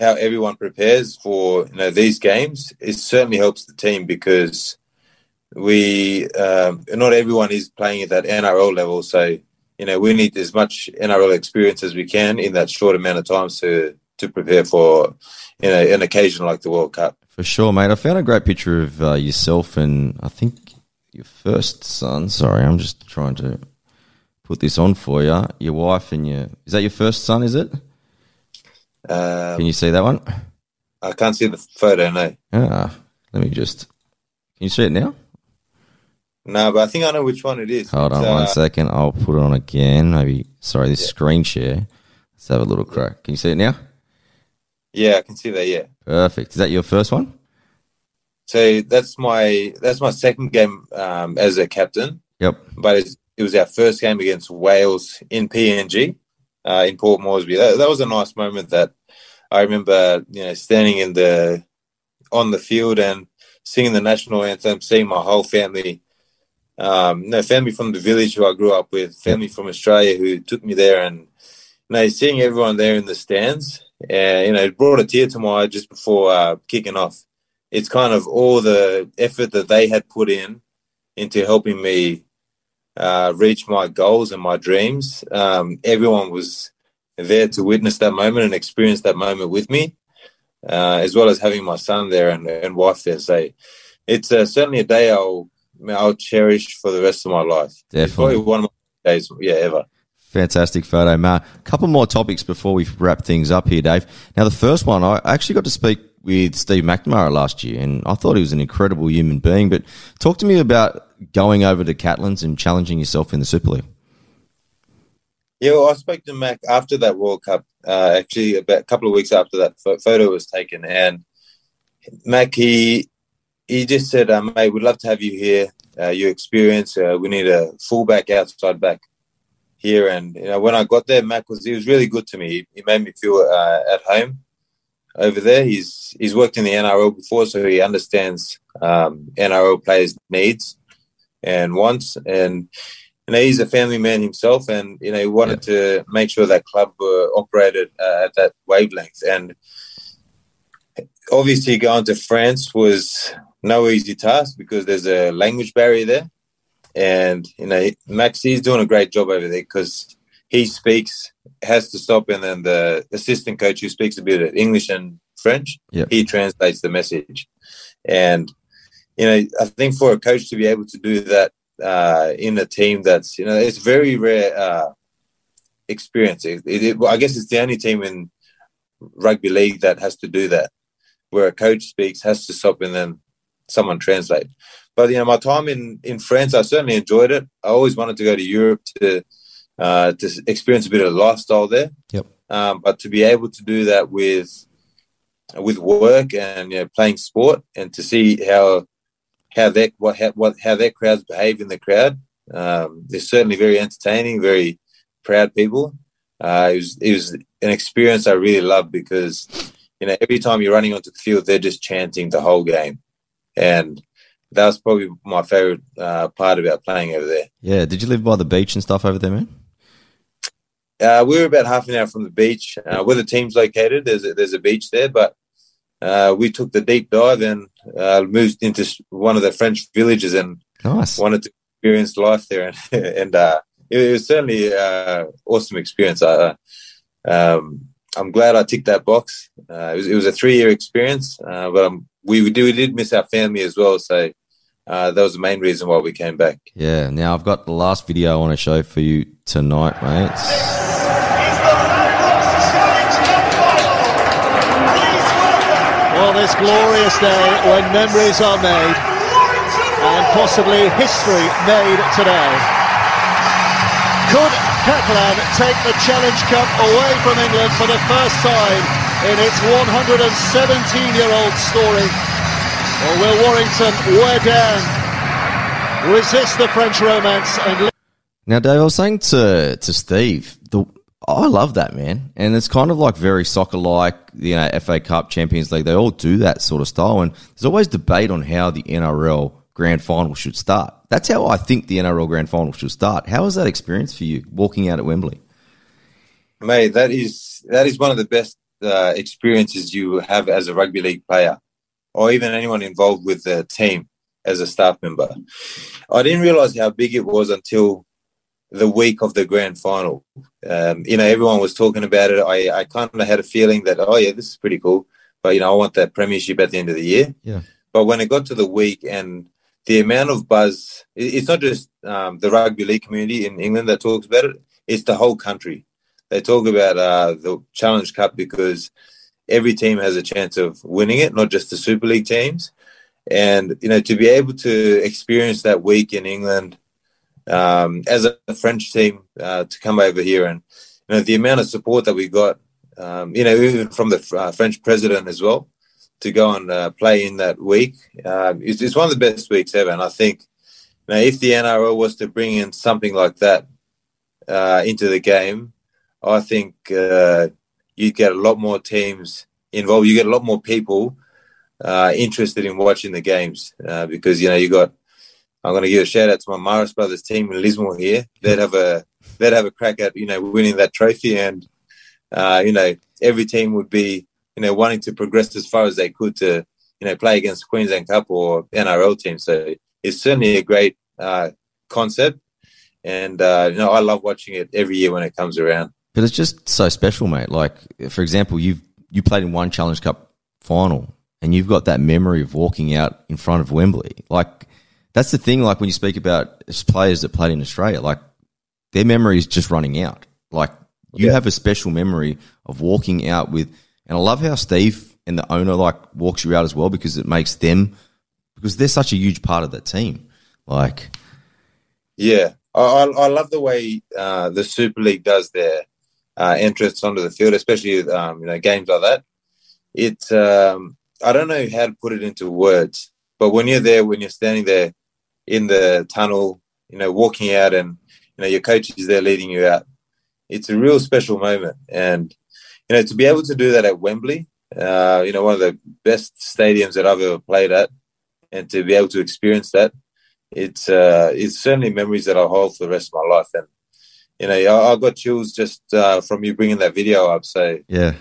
how everyone prepares for you know these games, it certainly helps the team because we um, not everyone is playing at that NRL level. So you know we need as much NRL experience as we can in that short amount of time to to prepare for you know an occasion like the World Cup. For sure, mate. I found a great picture of uh, yourself and I think your first son. Sorry, I'm just trying to put this on for you. Your wife and your is that your first son? Is it? Um, Can you see that one? I can't see the photo. No. Ah, let me just. Can you see it now? No, but I think I know which one it is. Hold on uh, one second. I'll put it on again. Maybe. Sorry, this yeah. screen share. Let's have a little crack. Can you see it now? Yeah, I can see that. Yeah. Perfect. Is that your first one? So that's my that's my second game um, as a captain. Yep. But it was our first game against Wales in PNG uh, in Port Moresby. That, that was a nice moment that I remember, you know, standing in the on the field and singing the national anthem, seeing my whole family, um, you know, family from the village who I grew up with, family from Australia who took me there, and you know, seeing everyone there in the stands, and you know, it brought a tear to my eye just before uh, kicking off. It's kind of all the effort that they had put in into helping me uh, reach my goals and my dreams. Um, everyone was there to witness that moment and experience that moment with me, uh, as well as having my son there and, and wife there. So it's uh, certainly a day I'll I'll cherish for the rest of my life. Definitely one of my days, yeah, ever. Fantastic photo, Matt. A couple more topics before we wrap things up here, Dave. Now, the first one, I actually got to speak with Steve McNamara last year, and I thought he was an incredible human being. But talk to me about going over to Catalans and challenging yourself in the Super League. Yeah, well, I spoke to Mac after that World Cup, uh, actually about a couple of weeks after that photo was taken, and Mac he he just said, um, "Mate, we'd love to have you here. Uh, your experience. Uh, we need a fullback, outside back here." And you know, when I got there, Mac was he was really good to me. He, he made me feel uh, at home over there. He's he's worked in the NRL before, so he understands um, NRL players' needs and wants. And you know, he's a family man himself, and you know, he wanted yeah. to make sure that club were operated uh, at that wavelength. And obviously, going to France was no easy task because there's a language barrier there. And you know, Max, he's doing a great job over there because he speaks has to stop, and then the assistant coach who speaks a bit of English and French, yep. he translates the message. And you know, I think for a coach to be able to do that uh, in a team that's you know it's very rare uh, experience. It, it, I guess it's the only team in rugby league that has to do that, where a coach speaks, has to stop, and then someone translate. But you know, my time in in France, I certainly enjoyed it. I always wanted to go to Europe to uh, to experience a bit of lifestyle there. Yep. Um, but to be able to do that with with work and you know, playing sport, and to see how how their what how, what how their crowds behave in the crowd. Um, they're certainly very entertaining, very proud people. Uh, it was it was an experience I really loved because you know every time you're running onto the field, they're just chanting the whole game, and that was probably my favorite uh, part about playing over there. Yeah, did you live by the beach and stuff over there, man? Uh, we were about half an hour from the beach. Uh, where the team's located, there's a, there's a beach there, but uh, we took the deep dive and uh, moved into one of the French villages and Nice. wanted to experience life there. And, and uh, it was certainly an awesome experience. I, um, I'm glad I ticked that box. Uh, it, was, it was a three year experience, uh, but um, we, we, did, we did miss our family as well. So uh, that was the main reason why we came back. Yeah. Now I've got the last video I want to show for you tonight, mate. Well, this glorious day when memories are made and possibly history made today. Could Catalan take the Challenge Cup away from England for the first time in its 117-year-old story? Or will Warrington wear down, resist the French romance and... Now, Dave, I was saying to to Steve, the I love that man, and it's kind of like very soccer like, you know, FA Cup, Champions League. They all do that sort of style, and there's always debate on how the NRL Grand Final should start. That's how I think the NRL Grand Final should start. How was that experience for you walking out at Wembley? Mate, that is that is one of the best uh, experiences you have as a rugby league player, or even anyone involved with the team as a staff member. I didn't realize how big it was until the week of the grand final. Um, you know, everyone was talking about it. I, I kind of had a feeling that, oh, yeah, this is pretty cool. But, you know, I want that premiership at the end of the year. Yeah. But when it got to the week and the amount of buzz, it's not just um, the rugby league community in England that talks about it, it's the whole country. They talk about uh, the Challenge Cup because every team has a chance of winning it, not just the Super League teams. And, you know, to be able to experience that week in England, um, as a French team uh, to come over here and you know the amount of support that we got, um, you know, even from the uh, French president as well, to go and uh, play in that week. Um, it's, it's, one of the best weeks ever, and I think you know, if the NRL was to bring in something like that uh, into the game, I think uh, you'd get a lot more teams involved. You get a lot more people uh, interested in watching the games because you know you got I'm going to give a shout out to my Marist Brothers team in Lismore here. They'd have a they'd have a crack at you know winning that trophy, and uh, you know every team would be you know wanting to progress as far as they could to you know play against Queensland Cup or NRL team. So it's certainly a great uh, concept, and uh, you know I love watching it every year when it comes around. But it's just so special, mate. Like for example, you've you played in one Challenge Cup final, and you've got that memory of walking out in front of Wembley, like that's the thing. Like when you speak about players that played in Australia, like their memory is just running out. Like you yeah. have a special memory of walking out with, and I love how Steve and the owner like walks you out as well because it makes them because they're such a huge part of that team. Like, yeah, I, I love the way uh, the Super League does their uh, entrance onto the field, especially um, you know games like that. It's um, I don't know how to put it into words, but when you're there, when you're standing there in the tunnel, you know, walking out and, you know, your coach is there leading you out. It's a real special moment. And, you know, to be able to do that at Wembley, uh, you know, one of the best stadiums that I've ever played at, and to be able to experience that, it's uh, it's certainly memories that I'll hold for the rest of my life. And you know, I, I got chills just uh, from you bringing that video up. So yeah,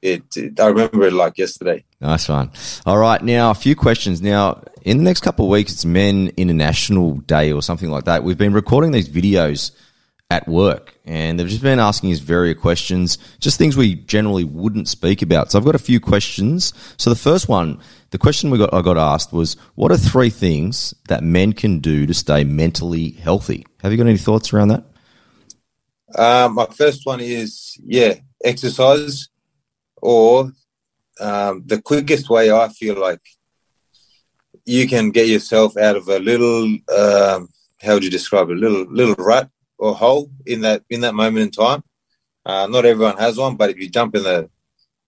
it, it, I remember it like yesterday. Nice one. All right, now a few questions. Now, in the next couple of weeks, it's Men International Day or something like that. We've been recording these videos at work, and they've just been asking us various questions, just things we generally wouldn't speak about. So I've got a few questions. So the first one, the question we got I got asked was, "What are three things that men can do to stay mentally healthy?" Have you got any thoughts around that? Um, my first one is yeah, exercise or um, the quickest way I feel like you can get yourself out of a little um, how would you describe it? A little little rut or hole in that in that moment in time. Uh, not everyone has one, but if you jump in the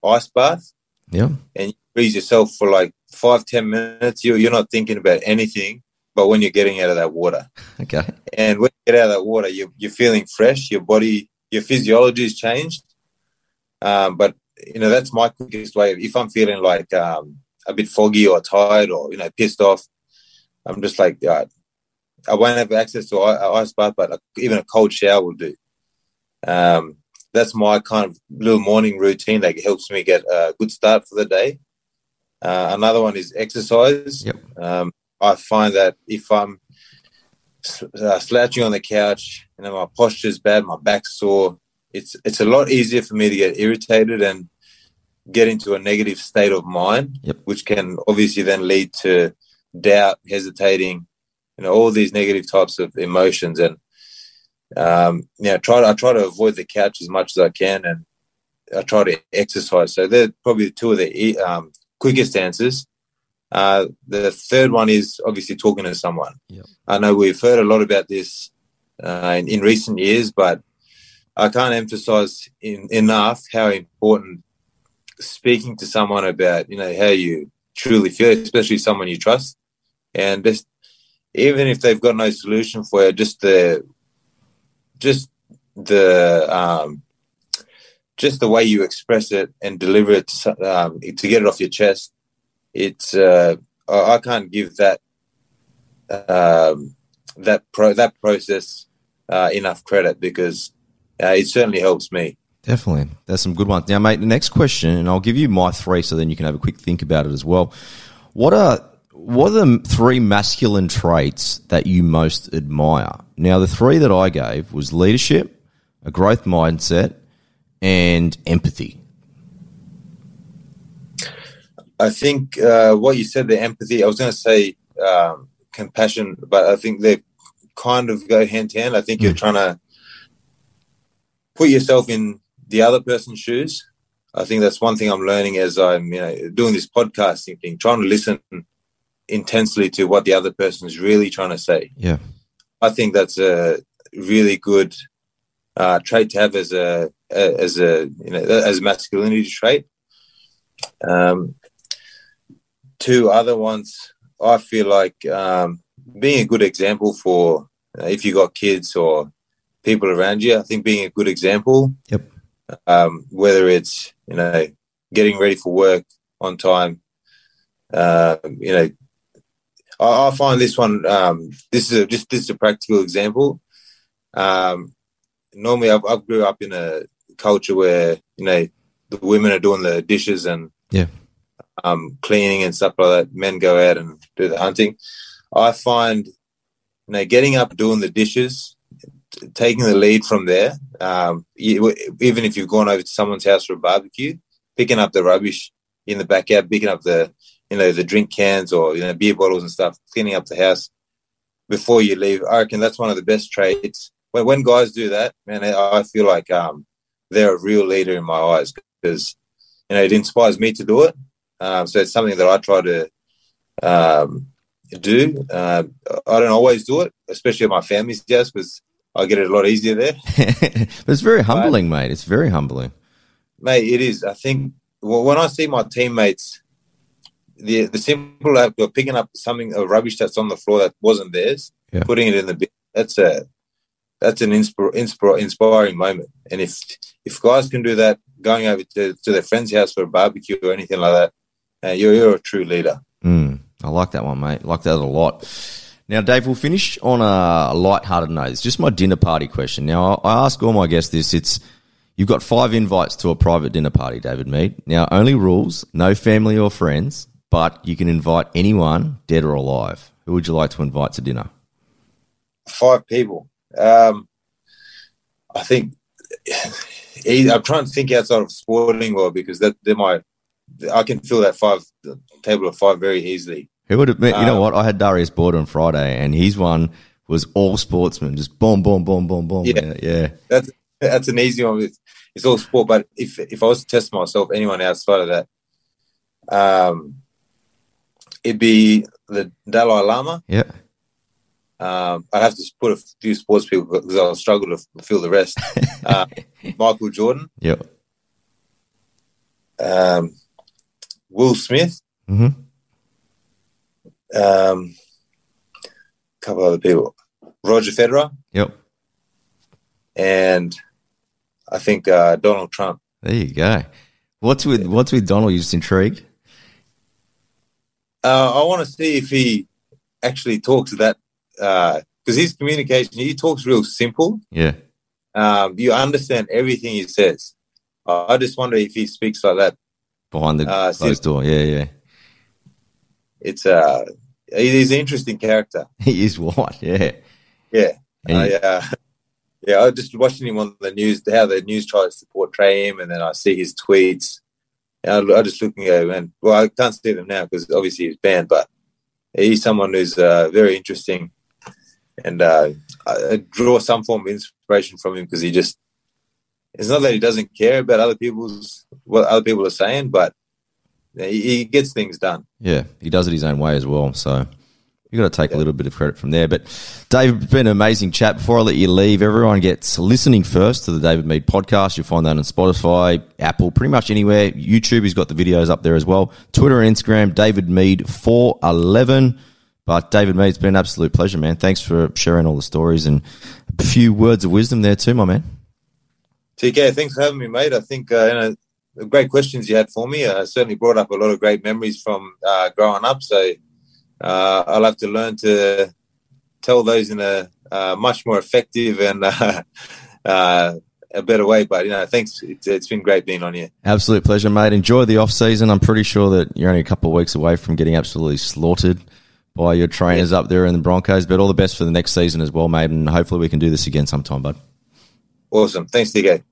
ice bath, Yeah. and you freeze yourself for like five ten minutes. You you're not thinking about anything, but when you're getting out of that water, Okay. and when you get out of that water, you're, you're feeling fresh. Your body, your physiology has changed. Um, but you know that's my quickest way. If I'm feeling like um, a bit foggy or tired or you know pissed off, I'm just like uh, I won't have access to i- a ice bath, but even a cold shower will do. Um, that's my kind of little morning routine that helps me get a good start for the day. Uh, another one is exercise. Yep. Um, I find that if I'm uh, slouching on the couch, you know, my posture's bad, my back's sore, it's it's a lot easier for me to get irritated and get into a negative state of mind, Yep. which can obviously then lead to doubt, hesitating, you know, all these negative types of emotions. And um, yeah, try to, I try to avoid the couch as much as I can, and I try to exercise. So they're probably two of the um, quickest answers. Uh, the third one is obviously talking to someone. Yep. I know we've heard a lot about this uh, in, in recent years, but I can't emphasize in, enough how important speaking to someone about you know how you truly feel, especially someone you trust, and just even if they've got no solution for it, just the just the um, just the way you express it and deliver it to, um, to get it off your chest. It's uh, I can't give that um, that pro that process uh, enough credit because uh, it certainly helps me. Definitely. that's some good ones. Now, mate, the next question, and I'll give you my three so then you can have a quick think about it as well. What are what are the three masculine traits that you most admire? Now, the three that I gave was leadership, a growth mindset, and empathy. I think uh, what you said, the empathy. I was going to say um, compassion, but I think they kind of go hand in hand. I think you're trying to put yourself in the other person's shoes. I think that's one thing I'm learning as I'm, you know, doing this podcasting thing, trying to listen intensely to what the other person is really trying to say. Yeah. I think that's a really good uh, trait to have as a as a you know as a masculinity trait. Um, two other ones, I feel like um, being a good example for uh, if you got kids or people around you. I think being a good example. Yep. Um, whether it's you know getting ready for work on time, uh, you know I, I find this one. Um, this is a, just this is a practical example. Um, normally, I, I grew up in a culture where you know the women are doing the dishes and Yeah. Um, cleaning and stuff like that. Men go out and do the hunting. I find you know getting up, doing the dishes, t- taking the lead from there. Um, you, even if you've gone over to someone's house for a barbecue, picking up the rubbish in the backyard, picking up the you know the drink cans or you know beer bottles and stuff, cleaning up the house before you leave. I reckon that's one of the best traits. When when guys do that, man, I feel like um, they're a real leader in my eyes because you know it inspires me to do it. Um, so it's something that I try to um, do. Uh, I don't always do it, especially at my family's house because I get it a lot easier there. but it's very humbling, mate. It's very humbling. Mate, it is. I think well, when I see my teammates, the the simple act of picking up something of rubbish that's on the floor that wasn't theirs, Yeah. putting it in the bin, that's a that's an inspir, inspir, inspiring moment. And if if guys can do that, going over to, to their friend's house for a barbecue or anything like that, uh, you're you're a true leader. Mm, I like that one, mate. I like that a lot. Now, Dave, we'll finish on a light-hearted note. It's just my dinner party question. Now, I ask all my guests this. It's you've got five invites to a private dinner party, David Mead. Now, only rules: no family or friends, but you can invite anyone, dead or alive. Who would you like to invite to dinner? Five people. Um, I think I'm trying to think outside of sporting world because that they're my I can fill that five the table of five very easily. Who would have? You know Um, what? I had Darius Border on Friday, and his one was all sportsmen, just boom, boom, boom, boom, boom. Yeah. Yeah, yeah. That's that's an easy one. It's, it's all sport, but if if I was to test myself, anyone outside of that, um, it'd be the Dalai Lama. yeah. Um, I'd have to put a few sports people because I'll struggle to fill the rest. uh, Michael Jordan, Yep. um, Will Smith. Mhm. Um, a couple other people, Roger Federer, Yep. and I think uh, Donald Trump. There you go. What's with What's with Donald? You just intrigued? Uh, I want to see if he actually talks that because his communication, he talks real simple. Yeah. Um, you understand everything he says. I just wonder if he speaks like that. Behind the Uh, closed door. Yeah, yeah. It's uh, he's an interesting character. He is what? Yeah. Yeah, I, uh, yeah. I was just watching him on the news, how the news tries to portray him, and then I see his tweets. And I, I just looking at him, and well, I can't see them now because obviously he's banned, but he's someone who's uh, very interesting, and uh, I draw some form of inspiration from him because he just. It's not that he doesn't care about other people's what other people are saying, but he, he gets things done. Yeah, he does it his own way as well. So you've got to take a little bit of credit from there. But Dave, it's been an amazing chat. Before I let you leave, everyone gets listening first to the David Mead podcast. You'll find that on Spotify, Apple, pretty much anywhere. YouTube, he's got the videos up there as well. Twitter and Instagram, David Mead four eleven. But David Mead, it's been an absolute pleasure, man. Thanks for sharing all the stories and a few words of wisdom there too, my man. TK, thanks for having me, mate. I think uh, you know, the great questions you had for me uh, certainly brought up a lot of great memories from uh, growing up. So uh, I'll have to learn to tell those in a uh, much more effective and uh, uh, a better way. But you know, thanks. It's, it's been great being on here. Absolute pleasure, mate. Enjoy the off season. I'm pretty sure that you're only a couple of weeks away from getting absolutely slaughtered by your trainers up there in the Broncos. But all the best for the next season as well, mate. And hopefully we can do this again sometime, bud. Awesome. Thanks, TK.